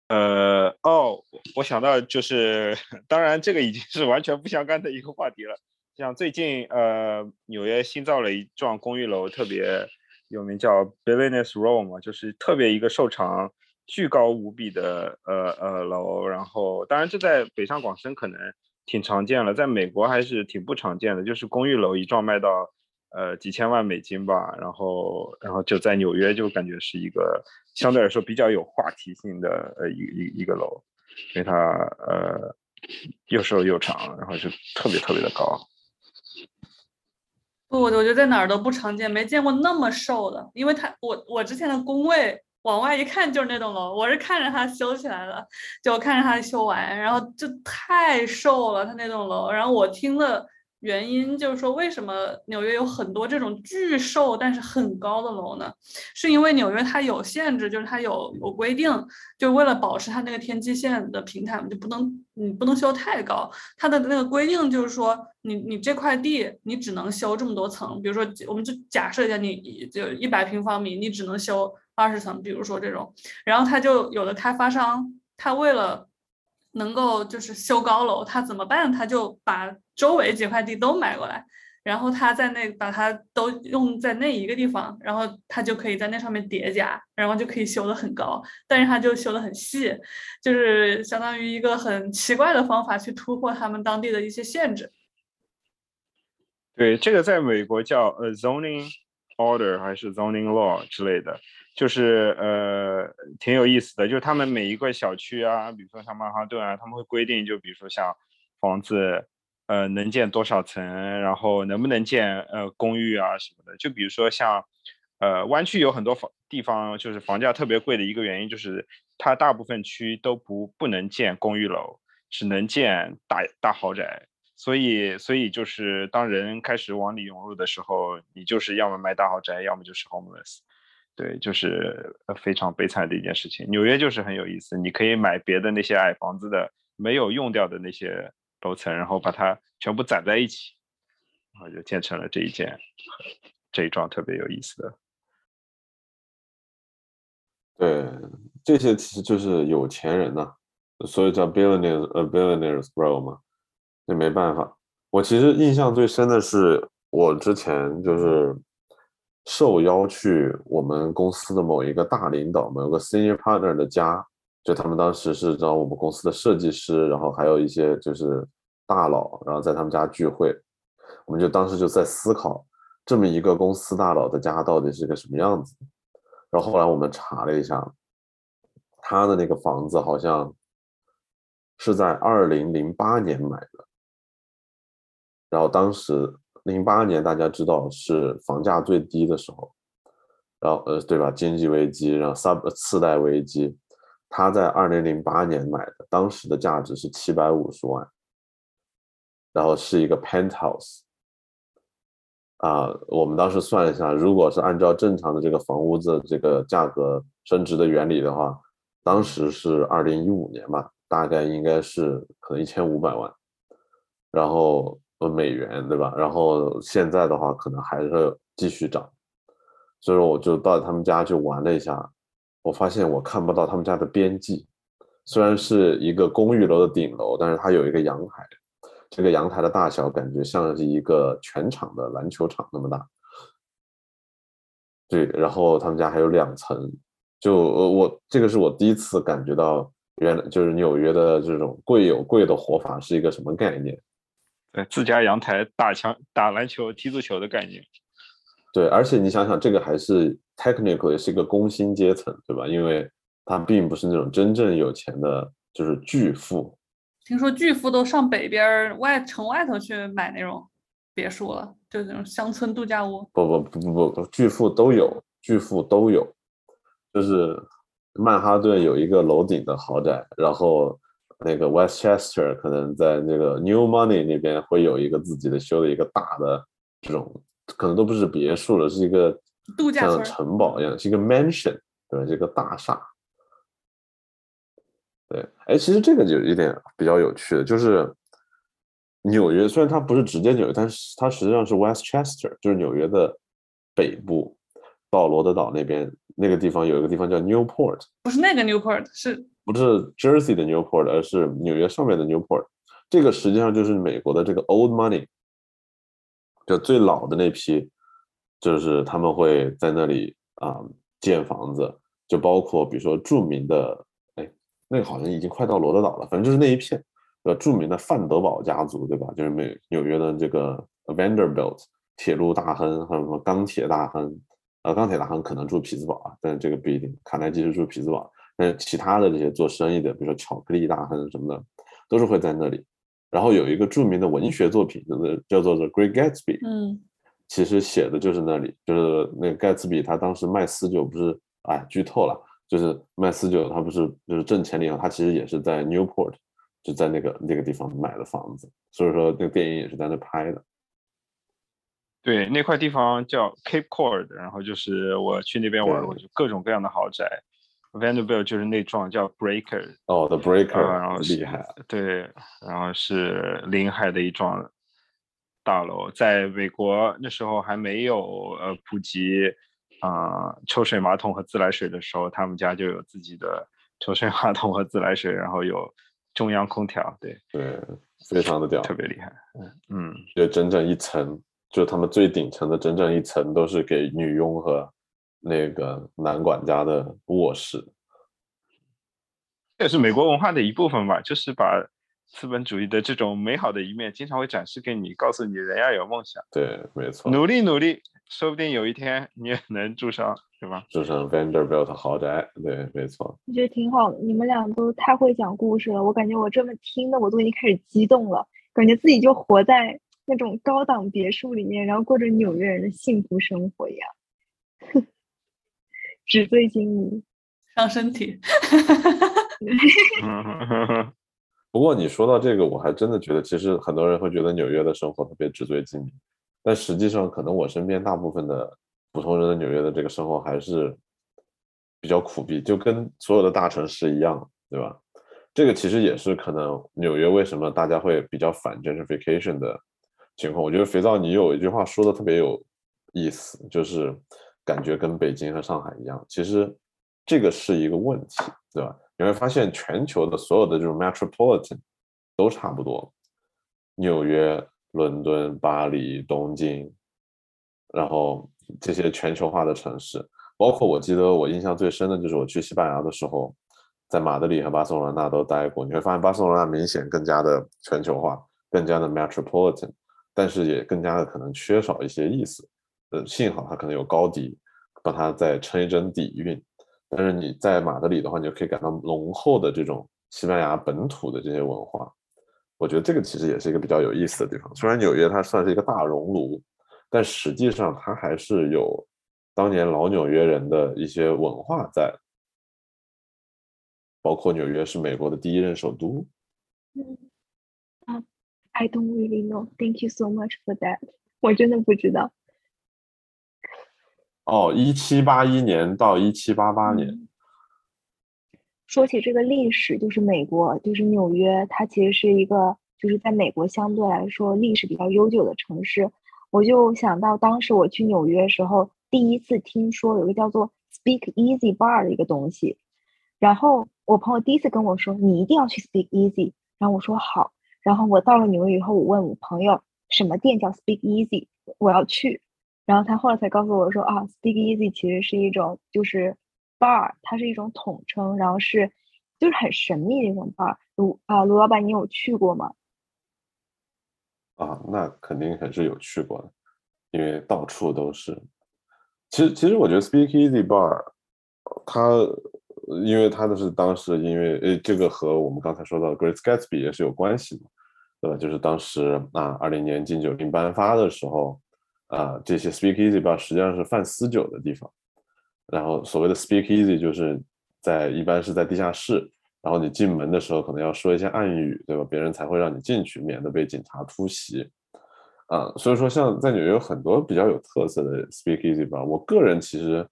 B: 呃，哦，我想到就是，当然这个已经是完全不相干的一个话题了。像最近，呃，纽约新造了一幢公寓楼，特别有名，叫 Billionaires Row 嘛，就是特别一个瘦长。巨高无比的呃呃楼，然后当然这在北上广深可能挺常见了，在美国还是挺不常见的，就是公寓楼一幢卖到呃几千万美金吧，然后然后就在纽约就感觉是一个相对来说比较有话题性的呃一一一个楼，因为它呃又瘦又长，然后就特别特别的高。
A: 不，我觉得在哪儿都不常见，没见过那么瘦的，因为它我我之前的工位。往外一看就是那栋楼，我是看着它修起来的，就看着它修完，然后就太瘦了，它那栋楼。然后我听了原因就是说，为什么纽约有很多这种巨瘦但是很高的楼呢？是因为纽约它有限制，就是它有有规定，就为了保持它那个天际线的平坦，就不能你不能修太高。它的那个规定就是说，你你这块地你只能修这么多层，比如说我们就假设一下，你就一百平方米，你只能修。二十层，比如说这种，然后他就有的开发商，他为了能够就是修高楼，他怎么办？他就把周围几块地都买过来，然后他在那把它都用在那一个地方，然后他就可以在那上面叠加，然后就可以修得很高，但是他就修得很细，就是相当于一个很奇怪的方法去突破他们当地的一些限制。
B: 对，这个在美国叫呃 zoning order 还是 zoning law 之类的。就是呃挺有意思的，就是他们每一个小区啊，比如说像曼哈顿啊，他们会规定，就比如说像房子，呃能建多少层，然后能不能建呃公寓啊什么的。就比如说像呃湾区有很多房地方，就是房价特别贵的一个原因，就是它大部分区都不不能建公寓楼，只能建大大豪宅。所以所以就是当人开始往里涌入的时候，你就是要么卖大豪宅，要么就是 homeless。对，就是非常悲惨的一件事情。纽约就是很有意思，你可以买别的那些矮房子的没有用掉的那些楼层，然后把它全部攒在一起，然后就建成了这一件这一幢特别有意思的。
D: 对，这些其实就是有钱人呐，所以叫 billionaires a billionaires row 嘛。这没办法，我其实印象最深的是我之前就是。受邀去我们公司的某一个大领导，某个 senior partner 的家，就他们当时是找我们公司的设计师，然后还有一些就是大佬，然后在他们家聚会，我们就当时就在思考，这么一个公司大佬的家到底是个什么样子。然后后来我们查了一下，他的那个房子好像是在二零零八年买的，然后当时。零八年，大家知道是房价最低的时候，然后呃，对吧？经济危机，然后 sub 次贷危机，他在二零零八年买的，当时的价值是七百五十万，然后是一个 penthouse，啊，我们当时算了一下，如果是按照正常的这个房屋子这个价格升值的原理的话，当时是二零一五年吧，大概应该是可能一千五百万，然后。呃，美元对吧？然后现在的话，可能还是继续涨，所以说我就到他们家去玩了一下，我发现我看不到他们家的边际，虽然是一个公寓楼的顶楼，但是它有一个阳台，这个阳台的大小感觉像是一个全场的篮球场那么大。对，然后他们家还有两层，就呃我这个是我第一次感觉到，原来就是纽约的这种贵有贵的活法是一个什么概念？
B: 对，自家阳台打墙、打篮球、踢足球的概念。
D: 对，而且你想想，这个还是 technical 也是一个工薪阶层，对吧？因为他并不是那种真正有钱的，就是巨富。
A: 听说巨富都上北边外城外头去买那种别墅了，就那种乡村度假屋。
D: 不不不不不，巨富都有，巨富都有，就是曼哈顿有一个楼顶的豪宅，然后那个 Westchester 可能在那个 New Money 那边会有一个自己的修的一个大的这种，可能都不是别墅了，是一个像
A: 度假村儿
D: 城堡一样，是一个 mansion，对吧？这个大厦。对，哎，其实这个就有一点比较有趣的，就是纽约虽然它不是直接纽约，但是它实际上是 Westchester，就是纽约的北部，到罗德岛那边那个地方有一个地方叫 Newport，
A: 不是那个 Newport，是
D: 不是 Jersey 的 Newport，而是纽约上面的 Newport。这个实际上就是美国的这个 Old Money，就最老的那批，就是他们会在那里啊、建房子，就包括比如说著名的，哎，那个好像已经快到罗德岛了，反正就是那一片，呃，著名的范德堡家族，对吧？就是美纽约的这个 Vanderbilt 铁路大亨，还有什么钢铁大亨，呃，钢铁大亨可能住匹兹堡啊，但是这个不一定，卡耐基是住匹兹堡，但是其他的这些做生意的，比如说巧克力大亨什么的，都是会在那里。然后有一个著名的文学作品，就是叫做《The Great Gatsby》，
A: 嗯
D: 其实写的就是那里，就是那个盖茨比他当时卖私酒不是，哎，剧透了，就是卖四九，他不是就是挣钱了以后，他其实也是在 Newport，就在那个那个地方买的房子，所以说那个电影也是在那拍的。
B: 对，那块地方叫 Cape Cod，然后就是我去那边玩，
D: 对
B: 我就各种各样的豪宅。Vanderbilt 就是那幢叫 Breaker，
D: 哦，The
B: 呃
D: Breaker，
B: 然后
D: 厉害，
B: 对，然后是临海的一幢大楼，在美国那时候还没有呃普及啊、抽水马桶和自来水的时候，他们家就有自己的抽水马桶和自来水，然后有中央空调，对，
D: 对，非常的屌，
B: 特别厉害。嗯，
D: 就整整一层，就他们最顶层的整整一层都是给女佣和那个男管家的卧室。
B: 这也是美国文化的一部分吧，就是把资本主义的这种美好的一面经常会展示给你，告诉你人要有梦想，
D: 对，没错，
B: 努力努力，说不定有一天你也能住上，对吧？
D: 住上 Vanderbilt 豪宅，对，没错。
C: 我觉得挺好的，你们俩都太会讲故事了，我感觉我这么听的我都已经开始激动了，感觉自己就活在那种高档别墅里面，然后过着纽约人的幸福生活一样。纸醉金迷，
A: 伤身体。
B: 嗯，
D: 不过你说到这个，我还真的觉得，其实很多人会觉得纽约的生活特别纸醉金迷，但实际上，可能我身边大部分的普通人的纽约的这个生活还是比较苦逼，就跟所有的大城市一样，对吧？这个其实也是可能纽约为什么大家会比较反 gentrification 的情况。我觉得肥皂你有一句话说的特别有意思，就是感觉跟北京和上海一样，其实这个是一个问题，对吧？你会发现全球的所有的这种 metropolitan 都差不多，纽约、伦敦、巴黎、东京，然后这些全球化的城市，包括我记得我印象最深的就是我去西班牙的时候，在马德里和巴塞罗那都待过，你会发现巴塞罗那明显更加的全球化，更加的 metropolitan，但是也更加的可能缺少一些意思。呃，幸好它可能有高迪帮它再撑一撑底蕴，但是你在马德里的话，你就可以感到浓厚的这种西班牙本土的这些文化。我觉得这个其实也是一个比较有意思的地方。虽然纽约它算是一个大熔炉，但实际上它还是有当年老纽约人的一些文化在，包括纽约是美国的第一任首都。
C: 嗯啊，I don't really know. Thank you so much for that. 我真的不知道。
D: 哦，一七八一年到一七八八年，
C: 嗯说起这个历史，就是美国，就是纽约，它其实是一个，就是在美国相对来说历史比较悠久的城市。我就想到当时我去纽约时候，第一次听说有个叫做 Speak Easy Bar 的一个东西，然后我朋友第一次跟我说，你一定要去 Speak Easy，然后我说好，然后我到了纽约以后，我问我朋友什么店叫 Speak Easy，我要去。然后他后来才告诉我说啊，Speak Easy 其实是一种就是 bar，它是一种统称，然后是就是很神秘的一种 bar。卢啊，卢老板，你有去过吗？
D: 啊，那肯定还是有去过的，因为到处都是。其实，其实我觉得 Speak Easy Bar，它因为它的是当时因为呃，这个和我们刚才说到的 Great Gatsby 也是有关系的，对吧？就是当时啊，二零年禁酒令颁发的时候，啊，这些 Speak Easy Bar 实际上是贩私酒的地方。然后所谓的 Speak Easy 就是在一般是在地下室。然后你进门的时候可能要说一些暗语，对吧？别人才会让你进去，免得被警察突袭。啊，所以说像在纽约有很多比较有特色的 speakeasy 吧。我个人其实，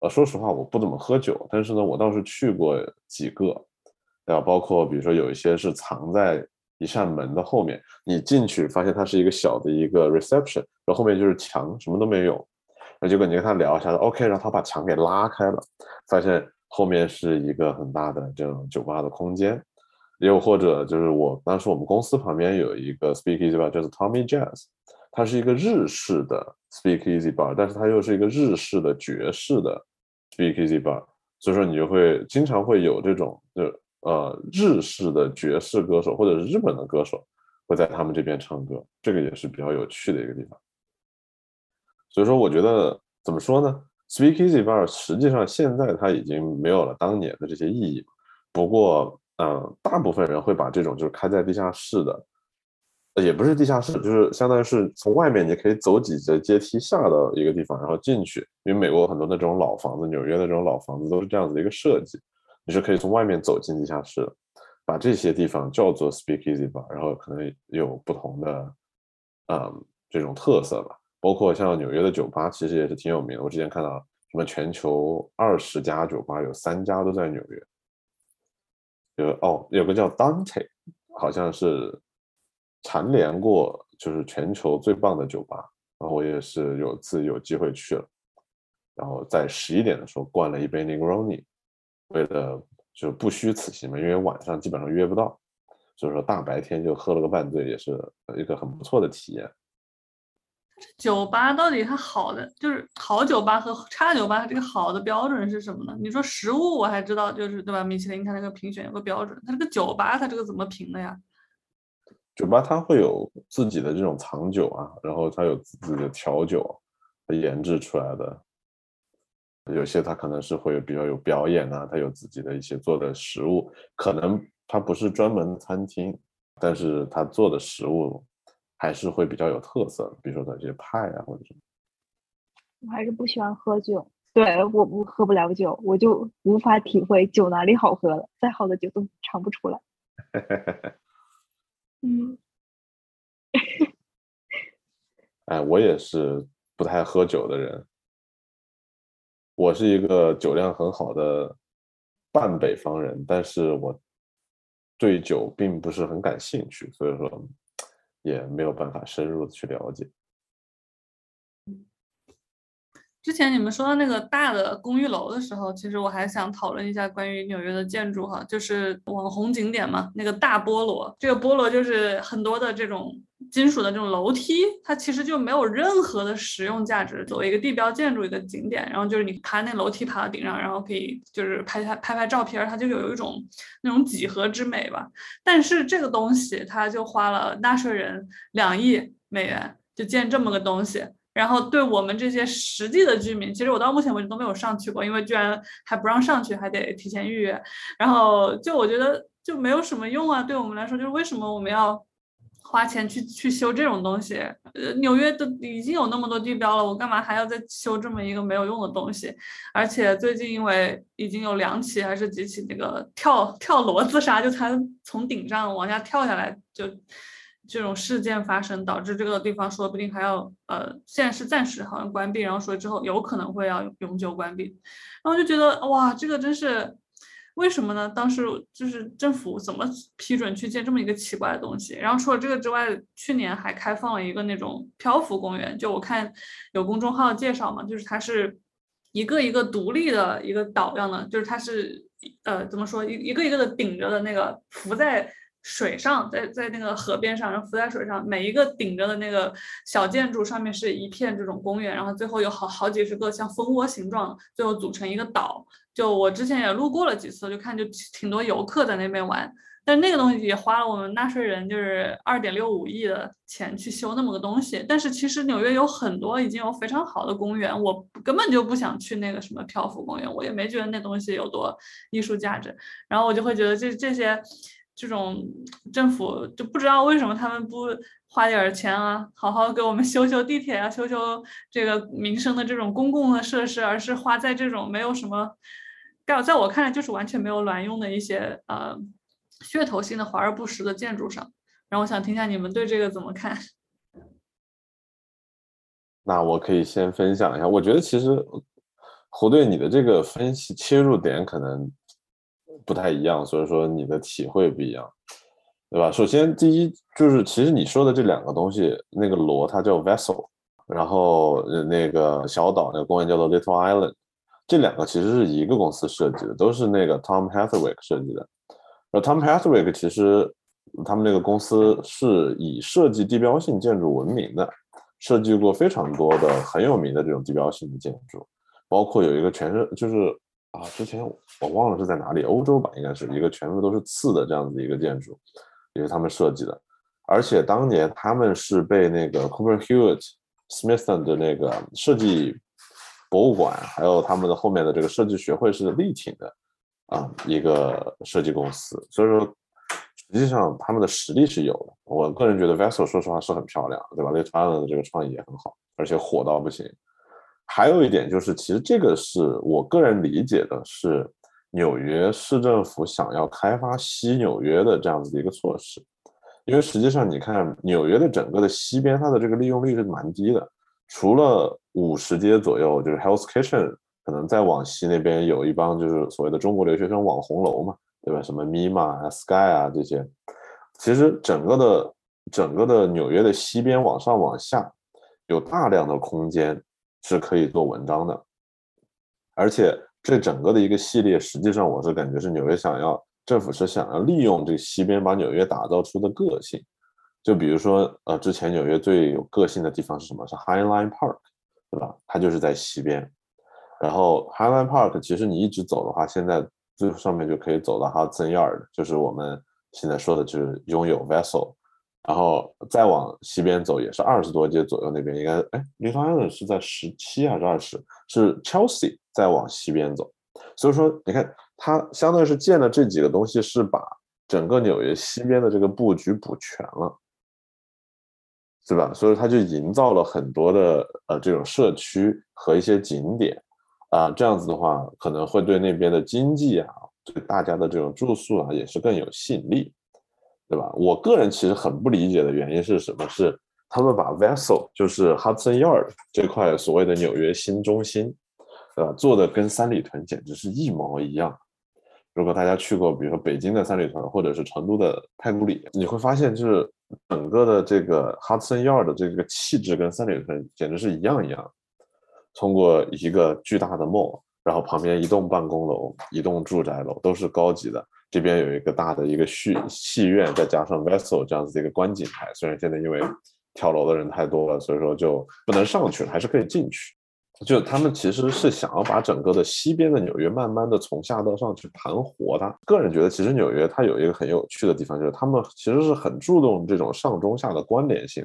D: 呃，说实话我不怎么喝酒，但是呢，我倒是去过几个，对吧？包括比如说有一些是藏在一扇门的后面，你进去发现它是一个小的一个 reception，然后后面就是墙，什么都没有。那结果你跟他聊一下，OK，然后他把墙给拉开了，发现。后面是一个很大的这种酒吧的空间，又或者就是我当时我们公司旁边有一个 Speakeasy bar，就是 Tommy Jazz，它是一个日式的 Speakeasy bar，但是它又是一个日式的爵士的 Speakeasy bar，所以说你就会经常会有这种就呃日式的爵士歌手或者是日本的歌手会在他们这边唱歌，这个也是比较有趣的一个地方。所以说我觉得怎么说呢？Speakeasy bar 实际上现在它已经没有了当年的这些意义，不过，嗯，大部分人会把这种就是开在地下室的，也不是地下室，就是相当于是从外面你可以走几节阶梯下到一个地方，然后进去。因为美国很多的这种老房子，纽约的这种老房子都是这样子的一个设计，你是可以从外面走进地下室，把这些地方叫做 Speakeasy bar，然后可能有不同的，嗯，这种特色吧。包括像纽约的酒吧，其实也是挺有名的。我之前看到什么全球二十家酒吧，有三家都在纽约。有哦，有个叫 Dante，好像是蝉联过就是全球最棒的酒吧。然后我也是有次有机会去了，然后在十一点的时候灌了一杯 Negroni，为了就不虚此行嘛，因为晚上基本上约不到，所以说大白天就喝了个半醉，也是一个很不错的体验。
A: 酒吧到底它好的就是好酒吧和差酒吧，它这个好的标准是什么呢？你说食物我还知道，就是对吧？米其林它那个评选有个标准，它这个酒吧它这个怎么评的呀？
D: 酒吧它会有自己的这种藏酒啊，然后它有自己的调酒，它研制出来的。有些它可能是会有比较有表演啊，它有自己的一些做的食物，可能它不是专门餐厅，但是它做的食物。还是会比较有特色，比如说它这些派啊，或者什么。
C: 我还是不喜欢喝酒，对，我不喝不了酒，我就无法体会酒哪里好喝了，再好的酒都尝不出来。嗯。
D: 哎，我也是不太喝酒的人，我是一个酒量很好的半北方人，但是我对酒并不是很感兴趣，所以说。也没有办法深入的去了解。
A: 之前你们说到那个大的公寓楼的时候，其实我还想讨论一下关于纽约的建筑哈，就是网红景点嘛，那个大菠萝，这个菠萝就是很多的这种金属的这种楼梯，它其实就没有任何的实用价值，作为一个地标建筑一个景点，然后就是你爬那楼梯爬到顶上，然后可以就是拍拍拍拍照片，它就有一种那种几何之美吧。但是这个东西，它就花了纳税人两亿美元就建这么个东西。然后对我们这些实际的居民，其实我到目前为止都没有上去过，因为居然还不让上去，还得提前预约。然后就我觉得就没有什么用啊，对我们来说，就是为什么我们要花钱去去修这种东西？呃，纽约都已经有那么多地标了，我干嘛还要再修这么一个没有用的东西？而且最近因为已经有两起还是几起那个跳跳楼自杀，就他从顶上往下跳下来就。这种事件发生，导致这个地方说不定还要呃，现在是暂时好像关闭，然后说之后有可能会要永久关闭，然后就觉得哇，这个真是为什么呢？当时就是政府怎么批准去建这么一个奇怪的东西？然后除了这个之外，去年还开放了一个那种漂浮公园，就我看有公众号介绍嘛，就是它是一个一个独立的一个岛样的，就是它是呃怎么说一一个一个的顶着的那个浮在。水上，在在那个河边上，然后浮在水上，每一个顶着的那个小建筑上面是一片这种公园，然后最后有好好几十个像蜂窝形状，最后组成一个岛。就我之前也路过了几次，就看就挺多游客在那边玩。但那个东西也花了我们纳税人就是二点六五亿的钱去修那么个东西。但是其实纽约有很多已经有非常好的公园，我根本就不想去那个什么漂浮公园，我也没觉得那东西有多艺术价值。然后我就会觉得这这些这种政府就不知道为什么他们不花点钱啊，好好给我们修修地铁啊，修修这个民生的这种公共的设施，而是花在这种没有什么，在在我看来就是完全没有卵用的一些呃。噱头性的华而不实的建筑上，然后我想听一下你们对这个怎么看？
D: 那我可以先分享一下，我觉得其实胡队你的这个分析切入点可能不太一样，所以说你的体会不一样，对吧？首先第一就是其实你说的这两个东西，那个螺它叫 vessel，然后那个小岛那个公园叫做 Little Island，这两个其实是一个公司设计的，都是那个 Tom Hathaway 设计的。而 Tom Hathaway 其实他们那个公司是以设计地标性建筑闻名的，设计过非常多的很有名的这种地标性的建筑，包括有一个全是就是啊，之前我忘了是在哪里，欧洲吧，应该是一个全部都是刺的这样子一个建筑，也是他们设计的，而且当年他们是被那个 Cooper Hewitt Smithson 的那个设计博物馆，还有他们的后面的这个设计学会是力挺的。啊，一个设计公司，所以说实际上他们的实力是有的。我个人觉得 Vessel 说实话是很漂亮，对吧 l i t t l Island 的这个创意也很好，而且火到不行。还有一点就是，其实这个是我个人理解的，是纽约市政府想要开发西纽约的这样子的一个措施。因为实际上你看纽约的整个的西边，它的这个利用率是蛮低的，除了五十街左右，就是 Health Kitchen。可能再往西那边有一帮就是所谓的中国留学生网红楼嘛，对吧？什么 Mima 啊、Sky 啊这些，其实整个的整个的纽约的西边往上往下，有大量的空间是可以做文章的，而且这整个的一个系列，实际上我是感觉是纽约想要政府是想要利用这个西边把纽约打造出的个性，就比如说呃，之前纽约最有个性的地方是什么？是 High Line Park，对吧？它就是在西边。然后 High Line Park 其实你一直走的话，现在最上面就可以走到 Hudson Yard，就是我们现在说的就是拥有 Vessel，然后再往西边走也是二十多街左右，那边应该哎，Little Island 是在十七还是二十？是 Chelsea 再往西边走，所以说你看它相当于是建了这几个东西，是把整个纽约西边的这个布局补全了，是吧？所以它就营造了很多的呃这种社区和一些景点。啊，这样子的话，可能会对那边的经济啊，对大家的这种住宿啊，也是更有吸引力，对吧？我个人其实很不理解的原因是什么？是他们把 Vessel 就是 Hudson Yard 这块所谓的纽约新中心，呃？做的跟三里屯简直是一模一样。如果大家去过，比如说北京的三里屯，或者是成都的太古里，你会发现，就是整个的这个 Hudson Yard 的这个气质跟三里屯简直是一样一样。通过一个巨大的 mall，然后旁边一栋办公楼、一栋住宅楼都是高级的。这边有一个大的一个戏戏院，再加上 Vessel 这样子的一个观景台。虽然现在因为跳楼的人太多了，所以说就不能上去了，还是可以进去。就他们其实是想要把整个的西边的纽约慢慢的从下到上去盘活的。个人觉得，其实纽约它有一个很有趣的地方，就是他们其实是很注重这种上中下的关联性。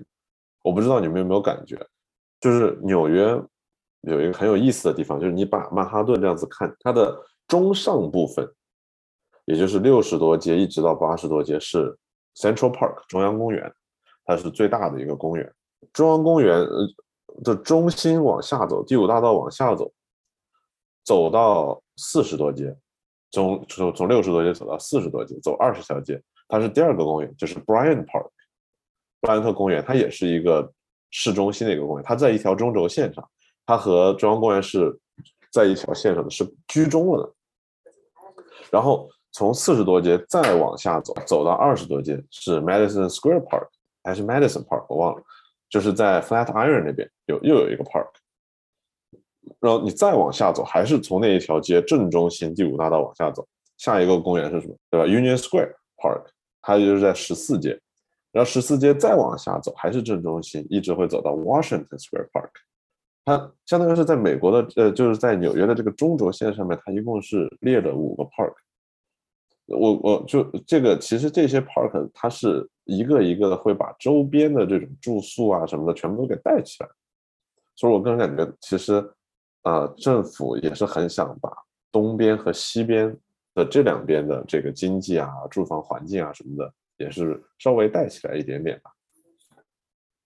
D: 我不知道你们有没有感觉，就是纽约。有一个很有意思的地方，就是你把曼哈顿这样子看，它的中上部分，也就是六十多街一直到八十多街是 Central Park 中央公园，它是最大的一个公园。中央公园的中心往下走，第五大道往下走，走到四十多街，从从从六十多街走到四十多街，走二十条街，它是第二个公园，就是 Bryant Park，布莱恩特公园，它也是一个市中心的一个公园，它在一条中轴线上。它和中央公园是在一条线上的，是居中的。然后从四十多街再往下走，走到二十多街是 Madison Square Park 还是 Madison Park，我忘了，就是在 Flatiron 那边有又有一个 park。然后你再往下走，还是从那一条街正中心第五大道往下走，下一个公园是什么？对吧？Union Square Park，它就是在十四街，然后十四街再往下走还是正中心，一直会走到 Washington Square Park。它相当于是在美国的呃，就是在纽约的这个中轴线上面，它一共是列了五个 park。我我就这个其实这些 park 它是一个一个的会把周边的这种住宿啊什么的全部都给带起来，所以我个人感觉其实呃政府也是很想把东边和西边的这两边的这个经济啊、住房环境啊什么的，也是稍微带起来一点点吧。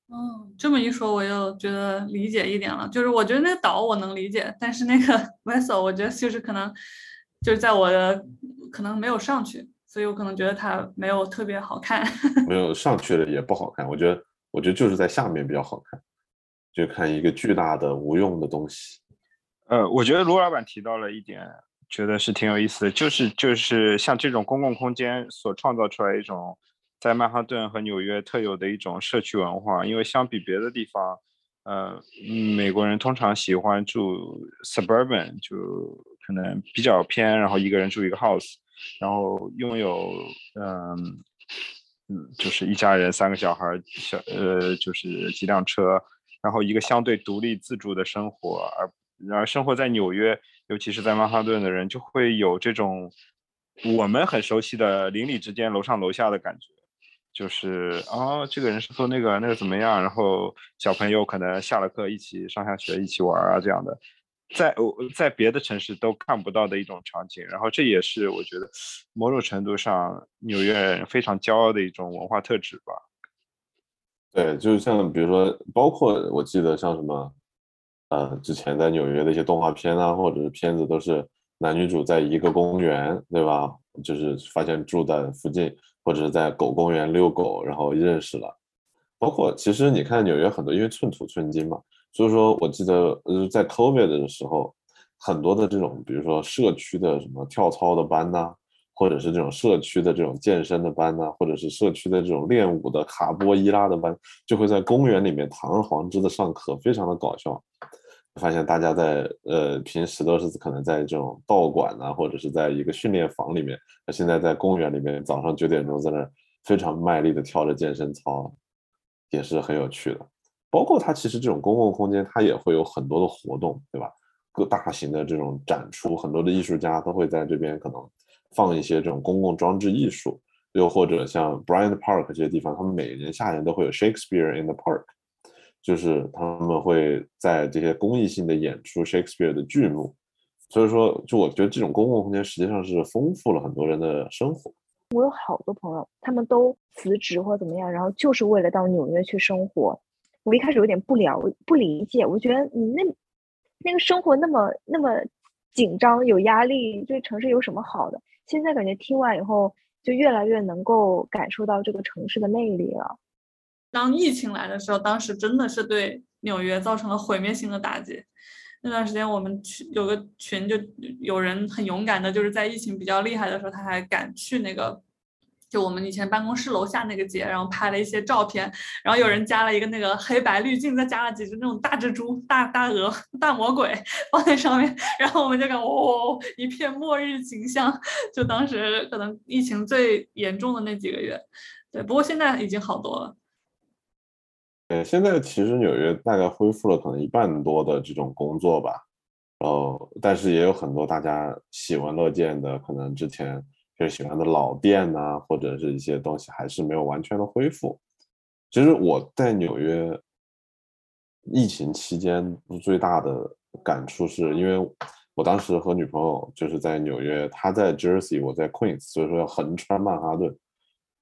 A: 哦，这么一说，我又觉得理解一点了。就是我觉得那个岛我能理解，但是那个 vessel 我觉得就是可能就是在我的可能没有上去，所以我可能觉得它没有特别好看。
D: 没有上去的也不好看，我觉得我觉得就是在下面比较好看，就看一个巨大的无用的东西。
B: 呃，我觉得卢老板提到了一点，觉得是挺有意思的，就是就是像这种公共空间所创造出来一种。在曼哈顿和纽约特有的一种社区文化，因为相比别的地方，呃，美国人通常喜欢住 suburban，就可能比较偏，然后一个人住一个 house，然后拥有，嗯，嗯，就是一家人三个小孩，小呃，就是几辆车，然后一个相对独立自主的生活，而而生活在纽约，尤其是在曼哈顿的人，就会有这种我们很熟悉的邻里之间楼上楼下的感觉。就是啊，这个人是做那个那个怎么样？然后小朋友可能下了课一起上下学，一起玩啊这样的，在我在别的城市都看不到的一种场景。然后这也是我觉得某种程度上纽约人非常骄傲的一种文化特质吧。
D: 对，就是像比如说，包括我记得像什么，呃，之前在纽约的一些动画片啊，或者是片子，都是男女主在一个公园，对吧？就是发现住在附近。或者是在狗公园遛狗，然后认识了。包括其实你看纽约很多，因为寸土寸金嘛，所以说我记得呃在 COVID 的时候，很多的这种比如说社区的什么跳操的班呐，或者是这种社区的这种健身的班呐，或者是社区的这种练舞的卡波伊拉的班，就会在公园里面堂而皇之的上课，非常的搞笑。发现大家在呃平时都是可能在这种道馆呐，或者是在一个训练房里面，那现在在公园里面，早上九点钟在那儿非常卖力的跳着健身操，也是很有趣的。包括它其实这种公共空间，它也会有很多的活动，对吧？各大型的这种展出，很多的艺术家都会在这边可能放一些这种公共装置艺术，又或者像 Bryant Park 这些地方，他们每年夏天都会有 Shakespeare in the Park。就是他们会在这些公益性的演出 Shakespeare 的剧目，所以说，就我觉得这种公共空间实际上是丰富了很多人的生活。
C: 我有好多朋友，他们都辞职或怎么样，然后就是为了到纽约去生活。我一开始有点不了不理解，我觉得你那那个生活那么那么紧张有压力，这个城市有什么好的？现在感觉听完以后，就越来越能够感受到这个城市的魅力了。
A: 当疫情来的时候，当时真的是对纽约造成了毁灭性的打击。那段时间，我们群有个群，就有人很勇敢的，就是在疫情比较厉害的时候，他还敢去那个，就我们以前办公室楼下那个街，然后拍了一些照片。然后有人加了一个那个黑白滤镜，再加了几只那种大蜘蛛、大大鹅、大魔鬼 放在上面，然后我们就感觉哦，一片末日景象。就当时可能疫情最严重的那几个月，对，不过现在已经好多了。
D: 呃，现在其实纽约大概恢复了可能一半多的这种工作吧，然后但是也有很多大家喜闻乐见的，可能之前就喜欢的老店呐，或者是一些东西还是没有完全的恢复。其实我在纽约疫情期间最大的感触是因为我当时和女朋友就是在纽约，她在 Jersey，我在 Queens，所以说要横穿曼哈顿，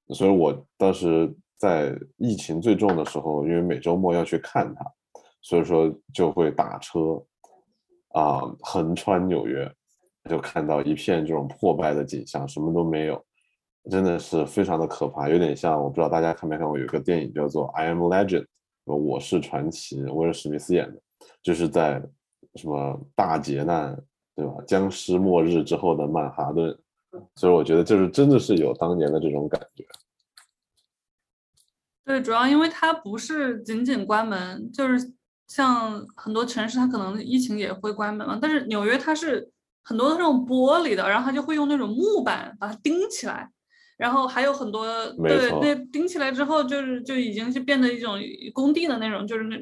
D: 所以我当时。在疫情最重的时候，因为每周末要去看她，所以说就会打车啊横穿纽约，就看到一片这种破败的景象，什么都没有，真的是非常的可怕，有点像我不知道大家看没看过有一个电影叫做《I Am Legend》，我是传奇，威尔史密斯演的，就是在什么大劫难对吧？僵尸末日之后的曼哈顿，所以我觉得就是真的是有当年的这种感觉。
A: 对，主要因为它不是仅仅关门，就是像很多城市，它可能疫情也会关门嘛。但是纽约它是很多那种玻璃的，然后他就会用那种木板把它钉起来，然后还有很多对那钉起来之后，就是就已经是变得一种工地的那种，就是那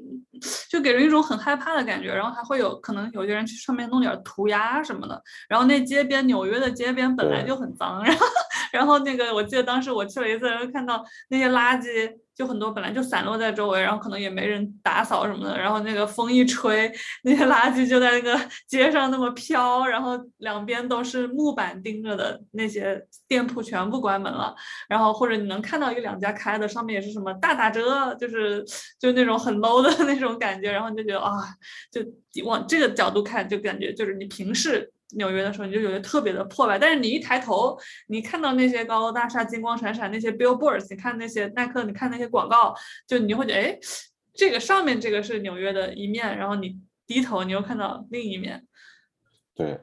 A: 就给人一种很害怕的感觉。然后还会有可能有些人去上面弄点涂鸦什么的。然后那街边纽约的街边本来就很脏，然后然后那个我记得当时我去了一次，然后看到那些垃圾。就很多本来就散落在周围，然后可能也没人打扫什么的，然后那个风一吹，那些垃圾就在那个街上那么飘，然后两边都是木板钉着的那些店铺全部关门了，然后或者你能看到一两家开的，上面也是什么大打折，就是就那种很 low 的 那种感觉，然后你就觉得啊，就往这个角度看，就感觉就是你平视。纽约的时候，你就觉得特别的破败，但是你一抬头，你看到那些高楼大厦金光闪闪，那些 billboards，你看那些耐克，你看那些广告，就你就会觉得，哎，这个上面这个是纽约的一面，然后你低头，你又看到另一面。
D: 对，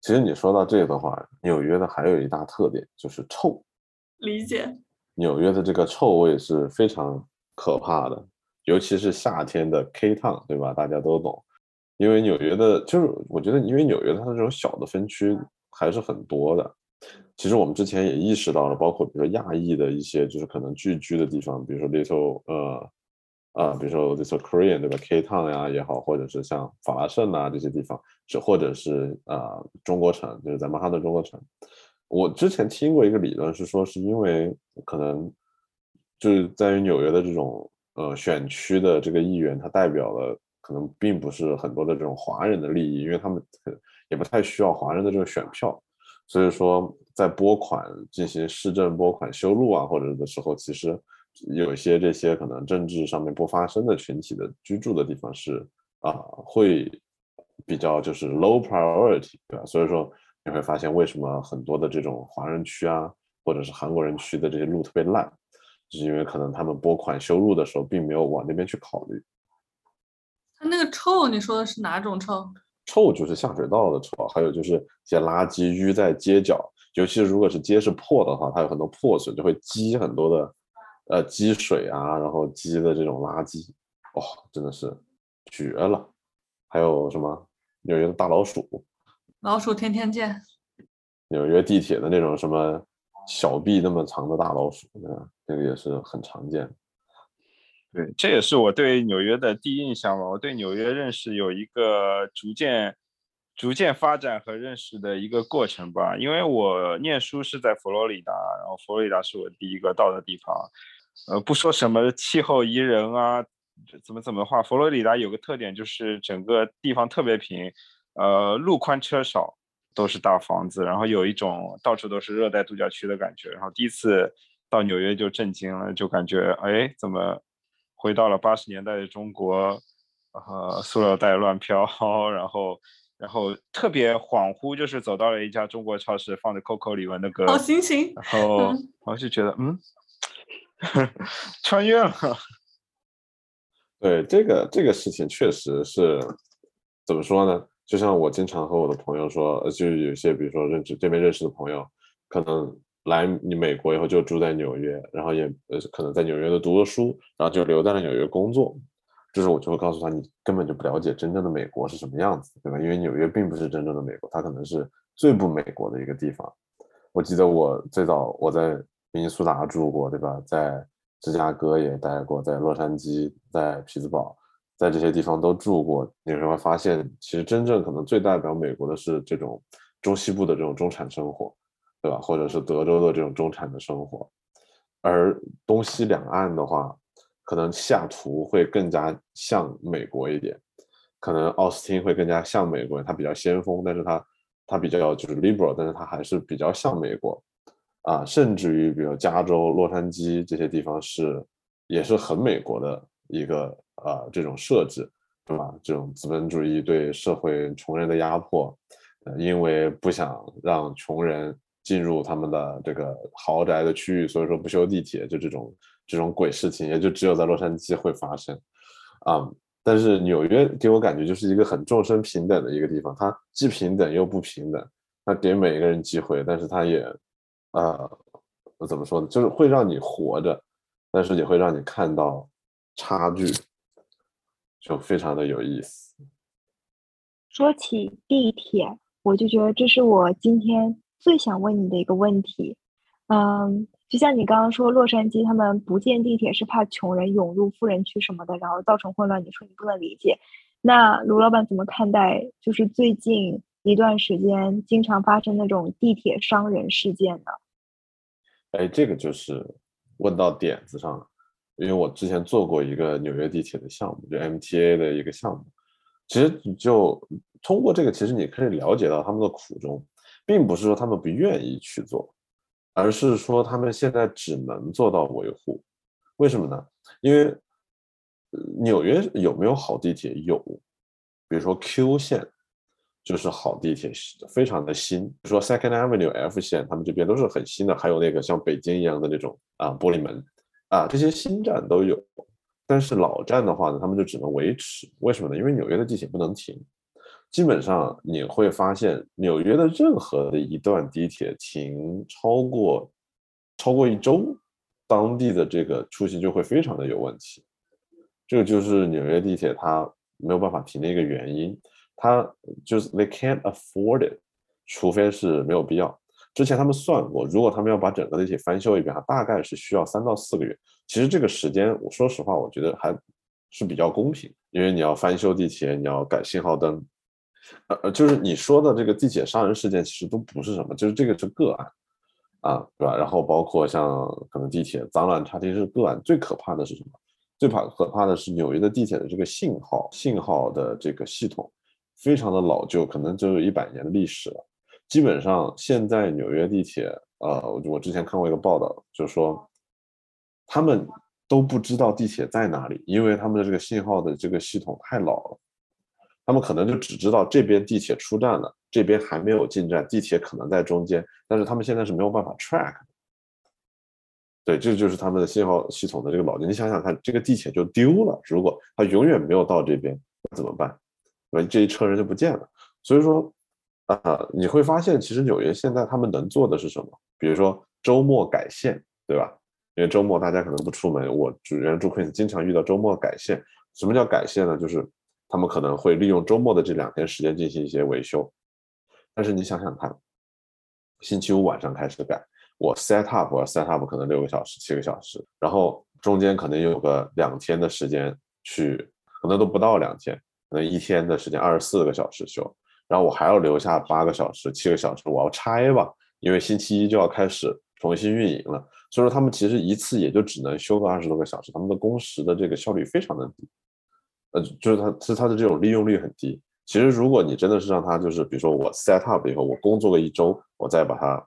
D: 其实你说到这个的话，纽约的还有一大特点就是臭。
A: 理解。
D: 纽约的这个臭味是非常可怕的，尤其是夏天的 K Town，对吧？大家都懂。因为纽约的，就是我觉得，因为纽约它的这种小的分区还是很多的。其实我们之前也意识到了，包括比如说亚裔的一些，就是可能聚居的地方，比如说 Little 呃啊，比如说 Little Korean 对吧？K Town 呀也好，或者是像法拉盛啊这些地方，是或者是啊中国城，就是在曼哈顿中国城。我之前听过一个理论是说，是因为可能就是在于纽约的这种呃选区的这个议员，他代表了。可能并不是很多的这种华人的利益，因为他们也不太需要华人的这个选票，所以说在拨款进行市政拨款修路啊，或者的时候，其实有一些这些可能政治上面不发生的群体的居住的地方是啊，会比较就是 low priority，对吧？所以说你会发现为什么很多的这种华人区啊，或者是韩国人区的这些路特别烂，就是因为可能他们拨款修路的时候并没有往那边去考虑。
A: 它那个臭，你说的是哪种臭？
D: 臭就是下水道的臭，还有就是一些垃圾淤在街角，尤其是如果是街是破的话，它有很多破损，就会积很多的呃积水啊，然后积的这种垃圾，哇，真的是绝了！还有什么纽约的大老鼠？
A: 老鼠天天见。
D: 纽约地铁的那种什么小臂那么长的大老鼠，对吧？这个也是很常见。
B: 对，这也是我对纽约的第一印象吧。我对纽约认识有一个逐渐、逐渐发展和认识的一个过程吧。因为我念书是在佛罗里达，然后佛罗里达是我第一个到的地方。呃，不说什么气候宜人啊，怎么怎么话，佛罗里达有个特点就是整个地方特别平，呃，路宽车少，都是大房子，然后有一种到处都是热带度假区的感觉。然后第一次到纽约就震惊了，就感觉哎，怎么？回到了八十年代的中国，呃，塑料袋乱飘，然后，然后特别恍惚，就是走到了一家中国超市，放着 Coco 李玟的歌，
A: 好心情，
B: 然后我就觉得，嗯，穿越了。
D: 对，这个这个事情确实是，怎么说呢？就像我经常和我的朋友说，就有些比如说认识这边认识的朋友，可能。来你美国以后就住在纽约，然后也呃可能在纽约的读了书，然后就留在了纽约工作。这时候我就会告诉他，你根本就不了解真正的美国是什么样子，对吧？因为纽约并不是真正的美国，它可能是最不美国的一个地方。我记得我最早我在明尼苏达住过，对吧？在芝加哥也待过，在洛杉矶、在匹兹堡，在这些地方都住过。你会发现，其实真正可能最代表美国的是这种中西部的这种中产生活。对吧？或者是德州的这种中产的生活，而东西两岸的话，可能下图会更加像美国一点，可能奥斯汀会更加像美国，它比较先锋，但是它它比较就是 liberal，但是它还是比较像美国啊，甚至于比如加州、洛杉矶这些地方是也是很美国的一个呃这种设置，对吧？这种资本主义对社会穷人的压迫，呃，因为不想让穷人。进入他们的这个豪宅的区域，所以说不修地铁，就这种这种鬼事情，也就只有在洛杉矶会发生，啊！但是纽约给我感觉就是一个很众生平等的一个地方，它既平等又不平等，它给每一个人机会，但是它也，呃，怎么说呢？就是会让你活着，但是也会让你看到差距，就非常的有意思。
C: 说起地铁，我就觉得这是我今天。最想问你的一个问题，嗯，就像你刚刚说，洛杉矶他们不建地铁是怕穷人涌入富人区什么的，然后造成混乱。你说你不能理解，那卢老板怎么看待？就是最近一段时间经常发生那种地铁伤人事件呢？
D: 哎，这个就是问到点子上了，因为我之前做过一个纽约地铁的项目，就 MTA 的一个项目。其实就通过这个，其实你可以了解到他们的苦衷，并不是说他们不愿意去做。而是说他们现在只能做到维护，为什么呢？因为纽约有没有好地铁？有，比如说 Q 线就是好地铁，非常的新。比如说 Second Avenue F 线，他们这边都是很新的。还有那个像北京一样的那种啊玻璃门啊，这些新站都有。但是老站的话呢，他们就只能维持。为什么呢？因为纽约的地铁不能停。基本上你会发现，纽约的任何的一段地铁停超过超过一周，当地的这个出行就会非常的有问题。这个就是纽约地铁它没有办法停的一个原因。它就是 they can't afford it，除非是没有必要。之前他们算过，如果他们要把整个地铁翻修一遍，它大概是需要三到四个月。其实这个时间，我说实话，我觉得还是比较公平，因为你要翻修地铁，你要改信号灯。呃，就是你说的这个地铁杀人事件，其实都不是什么，就是这个是个案，啊，对吧？然后包括像可能地铁脏乱差，这是个案。最可怕的是什么？最怕可怕的是纽约的地铁的这个信号信号的这个系统非常的老旧，可能就有一百年的历史了。基本上现在纽约地铁，呃，我之前看过一个报道，就是说他们都不知道地铁在哪里，因为他们的这个信号的这个系统太老了。他们可能就只知道这边地铁出站了，这边还没有进站，地铁可能在中间，但是他们现在是没有办法 track。对，这就是他们的信号系统的这个老年。你想想看，这个地铁就丢了，如果它永远没有到这边，那怎么办？对吧？这一车人就不见了。所以说，啊，你会发现，其实纽约现在他们能做的是什么？比如说周末改线，对吧？因为周末大家可能不出门，我主人住 Queen 经常遇到周末改线。什么叫改线呢？就是他们可能会利用周末的这两天时间进行一些维修，但是你想想看，星期五晚上开始改，我 set up，我 set up 可能六个小时、七个小时，然后中间可能有个两天的时间去，可能都不到两天，可能一天的时间二十四个小时修，然后我还要留下八个小时、七个小时，我要拆吧，因为星期一就要开始重新运营了，所以说他们其实一次也就只能修个二十多个小时，他们的工时的这个效率非常的低。呃，就是它，是它的这种利用率很低。其实，如果你真的是让它，就是比如说我 set up 以后，我工作个一周，我再把它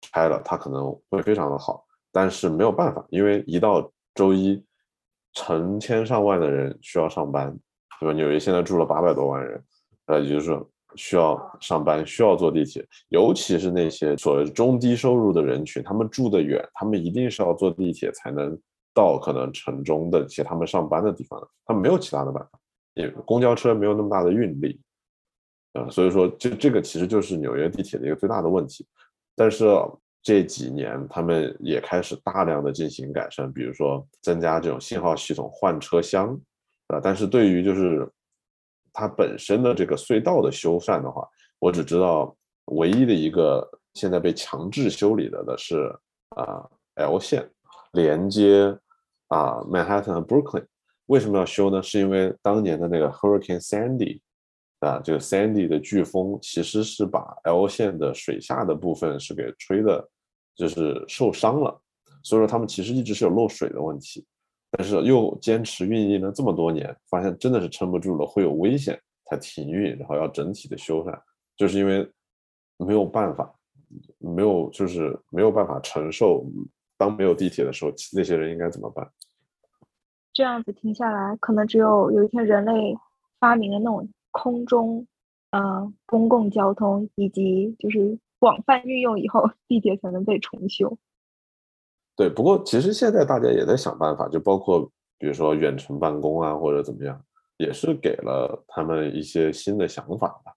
D: 拆了，它可能会非常的好。但是没有办法，因为一到周一，成千上万的人需要上班，对吧？纽约现在住了八百多万人，呃，也就是说需要上班，需要坐地铁，尤其是那些所谓中低收入的人群，他们住得远，他们一定是要坐地铁才能。到可能城中的其他们上班的地方，他们没有其他的办法，也公交车没有那么大的运力，啊，所以说这这个其实就是纽约地铁的一个最大的问题。但是这几年他们也开始大量的进行改善，比如说增加这种信号系统、换车厢，啊，但是对于就是它本身的这个隧道的修缮的话，我只知道唯一的一个现在被强制修理的的是啊 L 线连接。啊，Manhattan 和 Brooklyn 为什么要修呢？是因为当年的那个 Hurricane Sandy 啊，这个 Sandy 的飓风其实是把 L 线的水下的部分是给吹的，就是受伤了。所以说他们其实一直是有漏水的问题，但是又坚持运营了这么多年，发现真的是撑不住了，会有危险才停运，然后要整体的修缮，就是因为没有办法，没有就是没有办法承受。当没有地铁的时候，那些人应该怎么办？
C: 这样子停下来，可能只有有一天人类发明了那种空中，呃，公共交通以及就是广泛运用以后，地铁才能被重修。
D: 对，不过其实现在大家也在想办法，就包括比如说远程办公啊，或者怎么样，也是给了他们一些新的想法吧。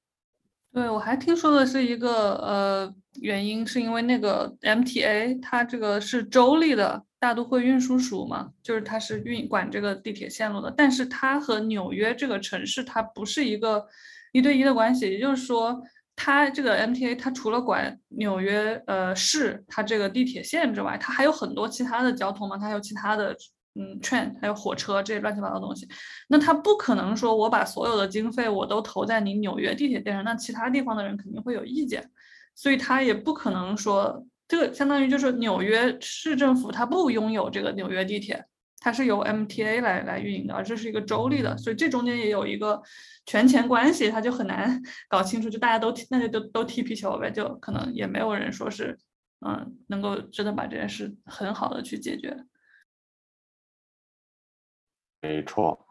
A: 对，我还听说的是一个呃原因，是因为那个 MTA 它这个是州立的大都会运输署嘛，就是它是运管这个地铁线路的，但是它和纽约这个城市它不是一个一对一的关系，也就是说。它这个 MTA 它除了管纽约呃市它这个地铁线之外，它还有很多其他的交通嘛，它还有其他的嗯 train 还有火车这些乱七八糟东西。那它不可能说我把所有的经费我都投在你纽约地铁线上，那其他地方的人肯定会有意见，所以它也不可能说这个相当于就是纽约市政府它不拥有这个纽约地铁。它是由 MTA 来来运营的，而这是一个州立的，所以这中间也有一个权钱关系，它就很难 搞清楚。就大家都，那就都都踢皮球呗，就可能也没有人说是，嗯，能够真的把这件事很好的去解决。
D: 没错。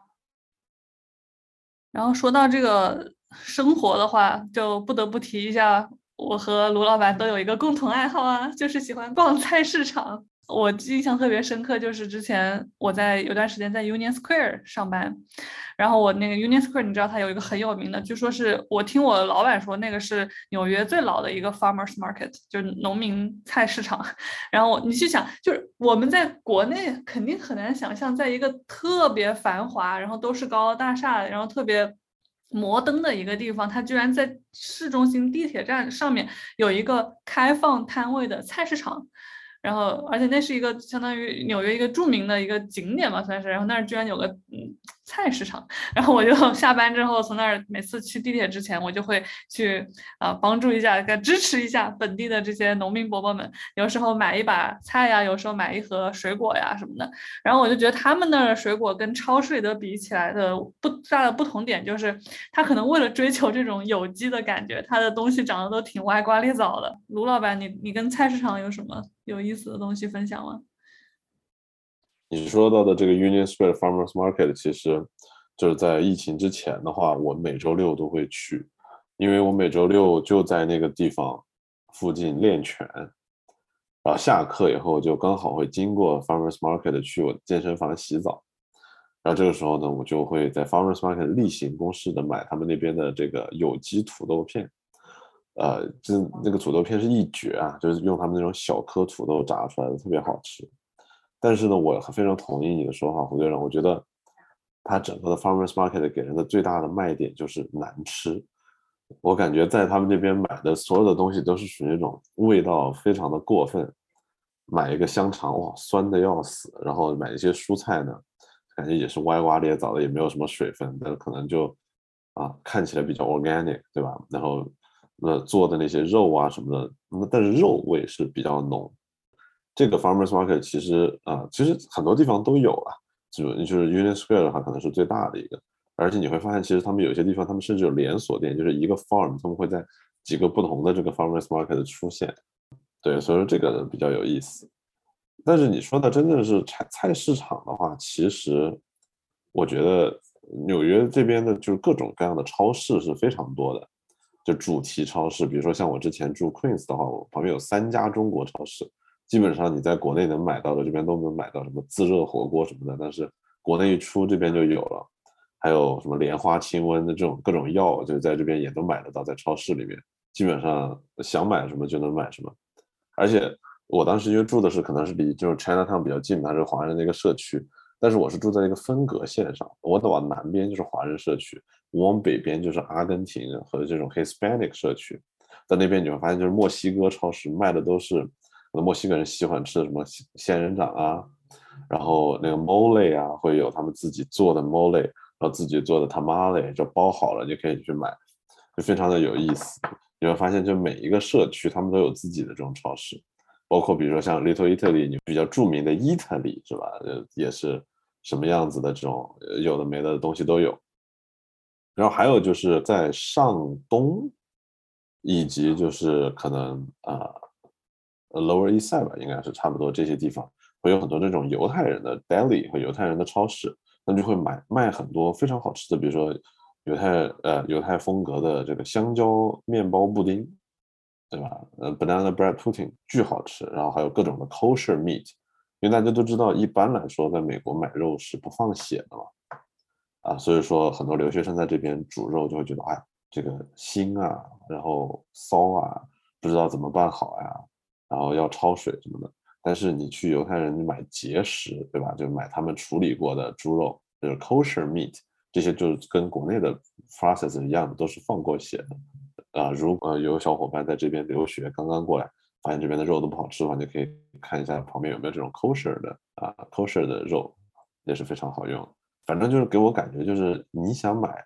A: 然后说到这个生活的话，就不得不提一下，我和卢老板都有一个共同爱好啊，就是喜欢逛菜市场。我印象特别深刻，就是之前我在有段时间在 Union Square 上班，然后我那个 Union Square，你知道它有一个很有名的，据说是我听我老板说，那个是纽约最老的一个 Farmers Market，就是农民菜市场。然后你去想，就是我们在国内肯定很难想象，在一个特别繁华，然后都是高楼大厦，然后特别摩登的一个地方，它居然在市中心地铁站上面有一个开放摊位的菜市场。然后，而且那是一个相当于纽约一个著名的一个景点吧，算是。然后那儿居然有个嗯菜市场，然后我就 下班之后从那儿每次去地铁之前，我就会去啊帮助一下，支持一下本地的这些农民伯伯们。有时候买一把菜呀，有时候买一盒水果呀什么的。然后我就觉得他们那儿的水果跟超市里的比起来的不大的不同点就是，他可能为了追求这种有机的感觉，他的东西长得都挺歪瓜裂枣的。卢老板，你你跟菜市场有什么？有意思的东西分享吗？
D: 你说到的这个 Union Square Farmers Market，其实就是在疫情之前的话，我每周六都会去，因为我每周六就在那个地方附近练拳，然后下课以后就刚好会经过 Farmers Market 去我健身房洗澡，然后这个时候呢，我就会在 Farmers Market 例行公事的买他们那边的这个有机土豆片。呃，就那个土豆片是一绝啊，就是用他们那种小颗土豆炸出来的，特别好吃。但是呢，我非常同意你的说法，胡队长，我觉得它整个的 farmers market 给人的最大的卖点就是难吃。我感觉在他们那边买的所有的东西都是属于那种味道非常的过分。买一个香肠，哇，酸的要死。然后买一些蔬菜呢，感觉也是歪瓜裂枣的，也没有什么水分，但是可能就啊看起来比较 organic，对吧？然后。那做的那些肉啊什么的，那但是肉味是比较浓。这个 farmers market 其实啊，其实很多地方都有啊，就就是 Union Square 的话，可能是最大的一个。而且你会发现，其实他们有些地方，他们甚至有连锁店，就是一个 farm，他们会在几个不同的这个 farmers market 出现。对，所以说这个比较有意思。但是你说的真正是菜菜市场的话，其实我觉得纽约这边的就是各种各样的超市是非常多的。就主题超市，比如说像我之前住 Queens 的话，我旁边有三家中国超市，基本上你在国内能买到的，这边都能买到什么自热火锅什么的，但是国内一出这边就有了，还有什么莲花清瘟的这种各种药，就在这边也都买得到，在超市里面，基本上想买什么就能买什么，而且我当时因为住的是可能是离就是 Chinatown 比较近，它是华人的一个社区。但是我是住在一个分隔线上，我往南边就是华人社区，我往北边就是阿根廷和这种 Hispanic 社区，在那边你会发现就是墨西哥超市卖的都是墨西哥人喜欢吃的什么仙人掌啊，然后那个 mole 啊，会有他们自己做的 mole，然后自己做的 tamale 就包好了就可以去买，就非常的有意思。你会发现就每一个社区他们都有自己的这种超市，包括比如说像 Little Italy，你比较著名的 Italy 是吧？呃，也是。什么样子的这种有的没的东西都有，然后还有就是在上东，以及就是可能啊，Lower East Side 吧，应该是差不多这些地方会有很多那种犹太人的 deli 和犹太人的超市，那就会买卖很多非常好吃的，比如说犹太呃犹太风格的这个香蕉面包布丁，对吧？呃，banana bread pudding 巨好吃，然后还有各种的 kosher meat。因为大家都知道，一般来说，在美国买肉是不放血的嘛，啊，所以说很多留学生在这边煮肉就会觉得，哎，这个腥啊，然后骚啊，不知道怎么办好呀，然后要焯水什么的。但是你去犹太人买节食，对吧？就买他们处理过的猪肉，就是 kosher meat，这些就是跟国内的 process 一样的，都是放过血的。啊，如果有小伙伴在这边留学，刚刚过来，发现这边的肉都不好吃的话，你可以看一下旁边有没有这种 kosher 的啊 kosher 的肉，也是非常好用。反正就是给我感觉，就是你想买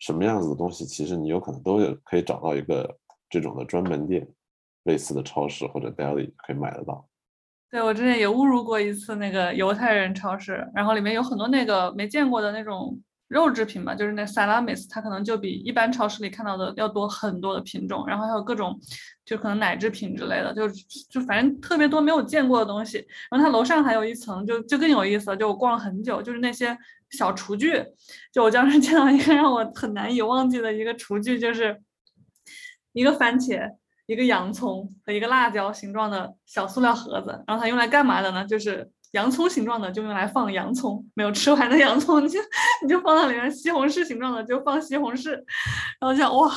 D: 什么样子的东西，其实你有可能都有可以找到一个这种的专门店，类似的超市或者 deli 可以买得到。
A: 对我之前也误入过一次那个犹太人超市，然后里面有很多那个没见过的那种肉制品吧，就是那 salamis，它可能就比一般超市里看到的要多很多的品种，然后还有各种就可能奶制品之类的，就就反正特别多没有见过的东西。然后它楼上还有一层，就就更有意思了，就我逛了很久，就是那些小厨具，就我当时见到一个让我很难以忘记的一个厨具，就是一个番茄。一个洋葱和一个辣椒形状的小塑料盒子，然后它用来干嘛的呢？就是洋葱形状的就用来放洋葱，没有吃完的洋葱你就你就放到里面；西红柿形状的就放西红柿。然后想哇，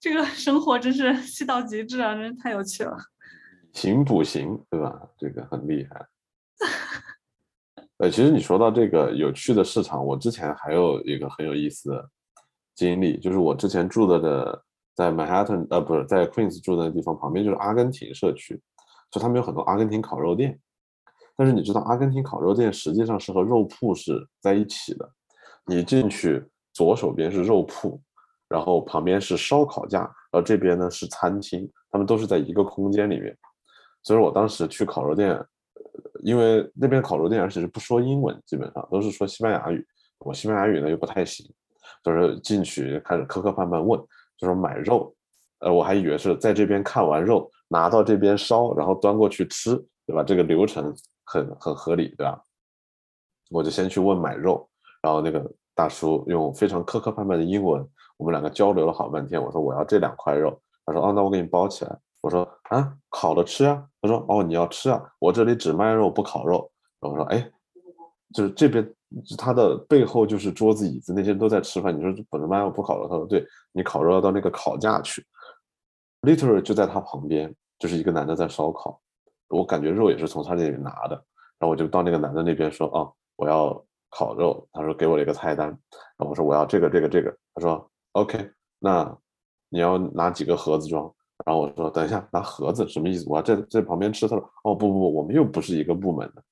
A: 这个生活真是细到极致啊，真是太有趣了。
D: 行补行，对吧？这个很厉害。呃，其实你说到这个有趣的市场，我之前还有一个很有意思的经历，就是我之前住的的。在 Manhattan，呃，不是在 Queens 住的那地方旁边就是阿根廷社区，就他们有很多阿根廷烤肉店。但是你知道，阿根廷烤肉店实际上是和肉铺是在一起的。你进去，左手边是肉铺，然后旁边是烧烤架，然后这边呢是餐厅，他们都是在一个空间里面。所以我当时去烤肉店，因为那边烤肉店而且是不说英文，基本上都是说西班牙语。我西班牙语呢又不太行，就是进去开始磕磕绊绊问。就是买肉，呃，我还以为是在这边看完肉，拿到这边烧，然后端过去吃，对吧？这个流程很很合理，对吧？我就先去问买肉，然后那个大叔用非常磕磕绊绊的英文，我们两个交流了好半天。我说我要这两块肉，他说哦，那我给你包起来。我说啊，烤了吃啊。他说哦，你要吃啊，我这里只卖肉不烤肉。然后我说哎，就是这边。他的背后就是桌子椅子，那些人都在吃饭。你说不能卖肉不烤肉？他说对，你烤肉要到那个烤架去，literally 就在他旁边，就是一个男的在烧烤。我感觉肉也是从他那里拿的，然后我就到那个男的那边说啊，我要烤肉。他说给我了一个菜单，然后我说我要这个这个这个。他说 OK，那你要拿几个盒子装？然后我说等一下拿盒子什么意思？我要在在旁边吃。他说哦不不不，我们又不是一个部门的。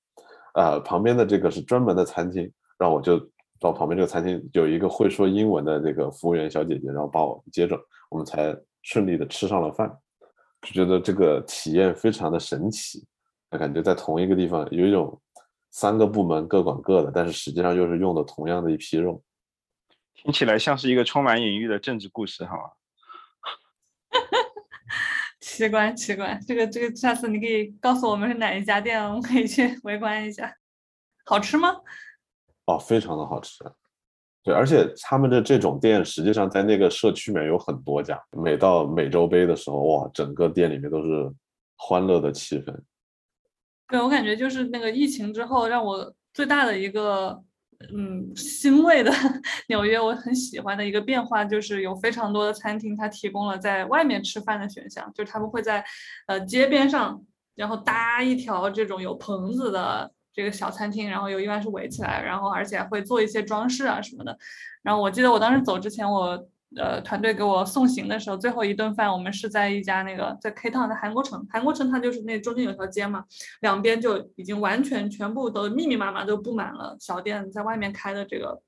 D: 呃，旁边的这个是专门的餐厅，然后我就到旁边这个餐厅，有一个会说英文的这个服务员小姐姐，然后把我接着，我们才顺利的吃上了饭，就觉得这个体验非常的神奇，感觉在同一个地方有一种三个部门各管各的，但是实际上又是用的同样的一批肉，
B: 听起来像是一个充满隐喻的政治故事，好吗？
A: 奇怪奇怪，这个这个，下次你可以告诉我们是哪一家店，我们可以去 围观一下。好吃吗？
D: 哦，非常的好吃。对，而且他们的这种店，实际上在那个社区里面有很多家。每到美洲杯的时候，哇，整个店里面都是欢乐的气氛。
A: 对我感觉就是那个疫情之后，让我最大的一个。嗯，欣慰的 纽约，我很喜欢的一个变化就是有非常多的餐厅，它提供了在外面吃饭的选项，就是他们会在呃街边上，然后搭一条这种有棚子的这个小餐厅，然后有一般是围起来，然后而且会做一些装饰啊什么的。然后我记得我当时走之前，我。呃，团队给我送行的时候，最后一顿饭我们是在一家那个在 K Town 的韩国城，韩国城它就是那中间有条街嘛，两边就已经完全全部都密密麻麻都布满了小店在外面开的这个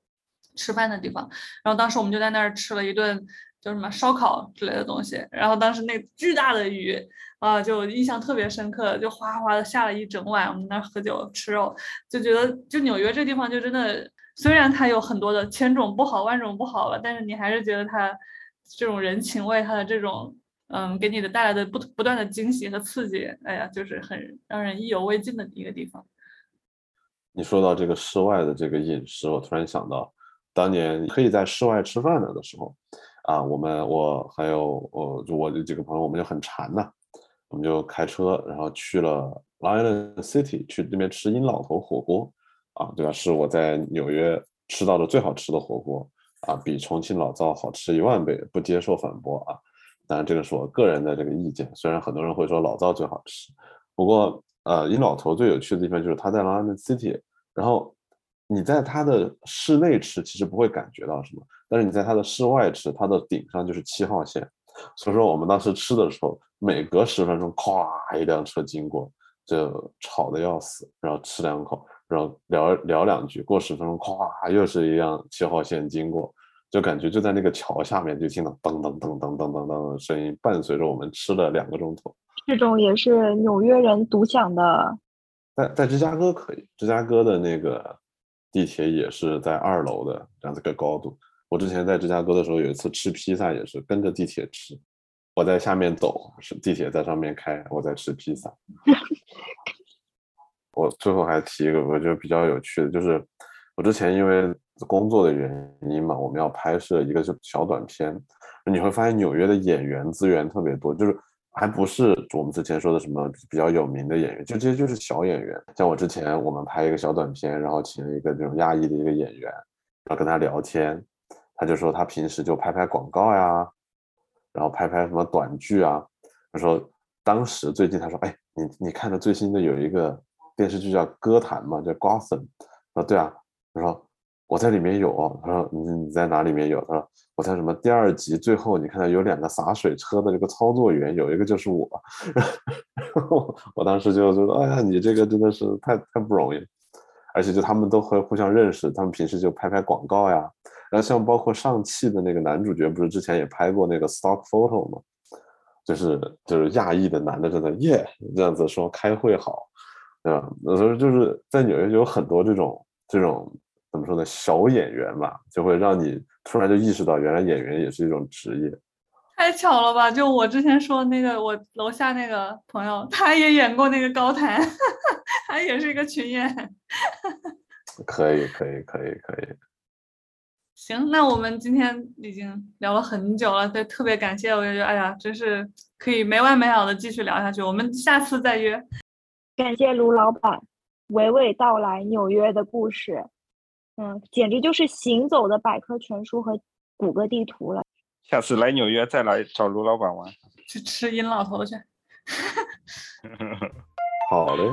A: 吃饭的地方，然后当时我们就在那儿吃了一顿叫什么烧烤之类的东西，然后当时那巨大的雨啊，就印象特别深刻，就哗哗的下了一整晚，我们那儿喝酒吃肉，就觉得就纽约这地方就真的。虽然它有很多的千种不好万种不好吧，但是你还是觉得它这种人情味，它的这种嗯给你的带来的不不断的惊喜和刺激，哎呀，就是很让人意犹未尽的一个地方。
D: 你说到这个室外的这个饮食，我突然想到，当年可以在室外吃饭的的时候，啊，我们我还有我就我这几个朋友，我们就很馋呐，我们就开车然后去了 Lion City 去那边吃鹰老头火锅。啊，对吧？是我在纽约吃到的最好吃的火锅啊，比重庆老灶好吃一万倍，不接受反驳啊！当然，这个是我个人的这个意见。虽然很多人会说老灶最好吃，不过呃，阴老头最有趣的地方就是他在 London City，然后你在他的室内吃其实不会感觉到什么，但是你在他的室外吃，它的顶上就是七号线，所以说我们当时吃的时候，每隔十分钟，咵一辆车经过，就吵得要死，然后吃两口，然后聊聊两句，过十分钟，咵又是一辆七号线经过，就感觉就在那个桥下面，就听到噔噔噔噔噔噔噔的声音，伴随着我们吃了两个钟头。
C: 这种也是纽约人独享的。
D: 在在芝加哥可以，芝加哥的那个地铁也是在二楼的这样子个高度。我之前在芝加哥的时候，有一次吃披萨也是跟着地铁吃，我在下面走，是地铁在上面开，我在吃披萨。我最后还提一个，我觉得比较有趣的，就是我之前因为工作的原因嘛，我们要拍摄一个就小短片，你会发现纽约的演员资源特别多，就是还不是我们之前说的什么比较有名的演员，就这些就是小演员。像我之前我们拍一个小短片，然后请了一个这种亚裔的一个演员，然后跟他聊天，他就说他平时就拍拍广告呀，然后拍拍什么短剧啊。他说当时最近他说，哎，你你看的最新的有一个。电视剧叫《歌坛》嘛，叫《Gotham》。啊，对啊。他说我在里面有。他说你你在哪里面有？他说我在什么第二集最后，你看到有两个洒水车的这个操作员，有一个就是我。然后我当时就觉得，哎呀，你这个真的是太太不容易。而且就他们都会互相认识，他们平时就拍拍广告呀。然后像包括上汽的那个男主角，不是之前也拍过那个 Stock Photo 吗？就是就是亚裔的男的在那耶这样子说开会好。对吧？所以就是在纽约就有很多这种这种怎么说呢？小演员吧，就会让你突然就意识到，原来演员也是一种职业。
A: 太巧了吧！就我之前说那个，我楼下那个朋友，他也演过那个高谈，他也是一个群演。
D: 可以，可以，可以，可以。
A: 行，那我们今天已经聊了很久了，对，特别感谢，我就觉得，哎呀，真是可以没完没了的继续聊下去。我们下次再约。
C: 感谢卢老板娓娓道来纽约的故事，嗯，简直就是行走的百科全书和谷歌地图了。
B: 下次来纽约再来找卢老板玩，
A: 去吃殷老头去。
D: 好嘞。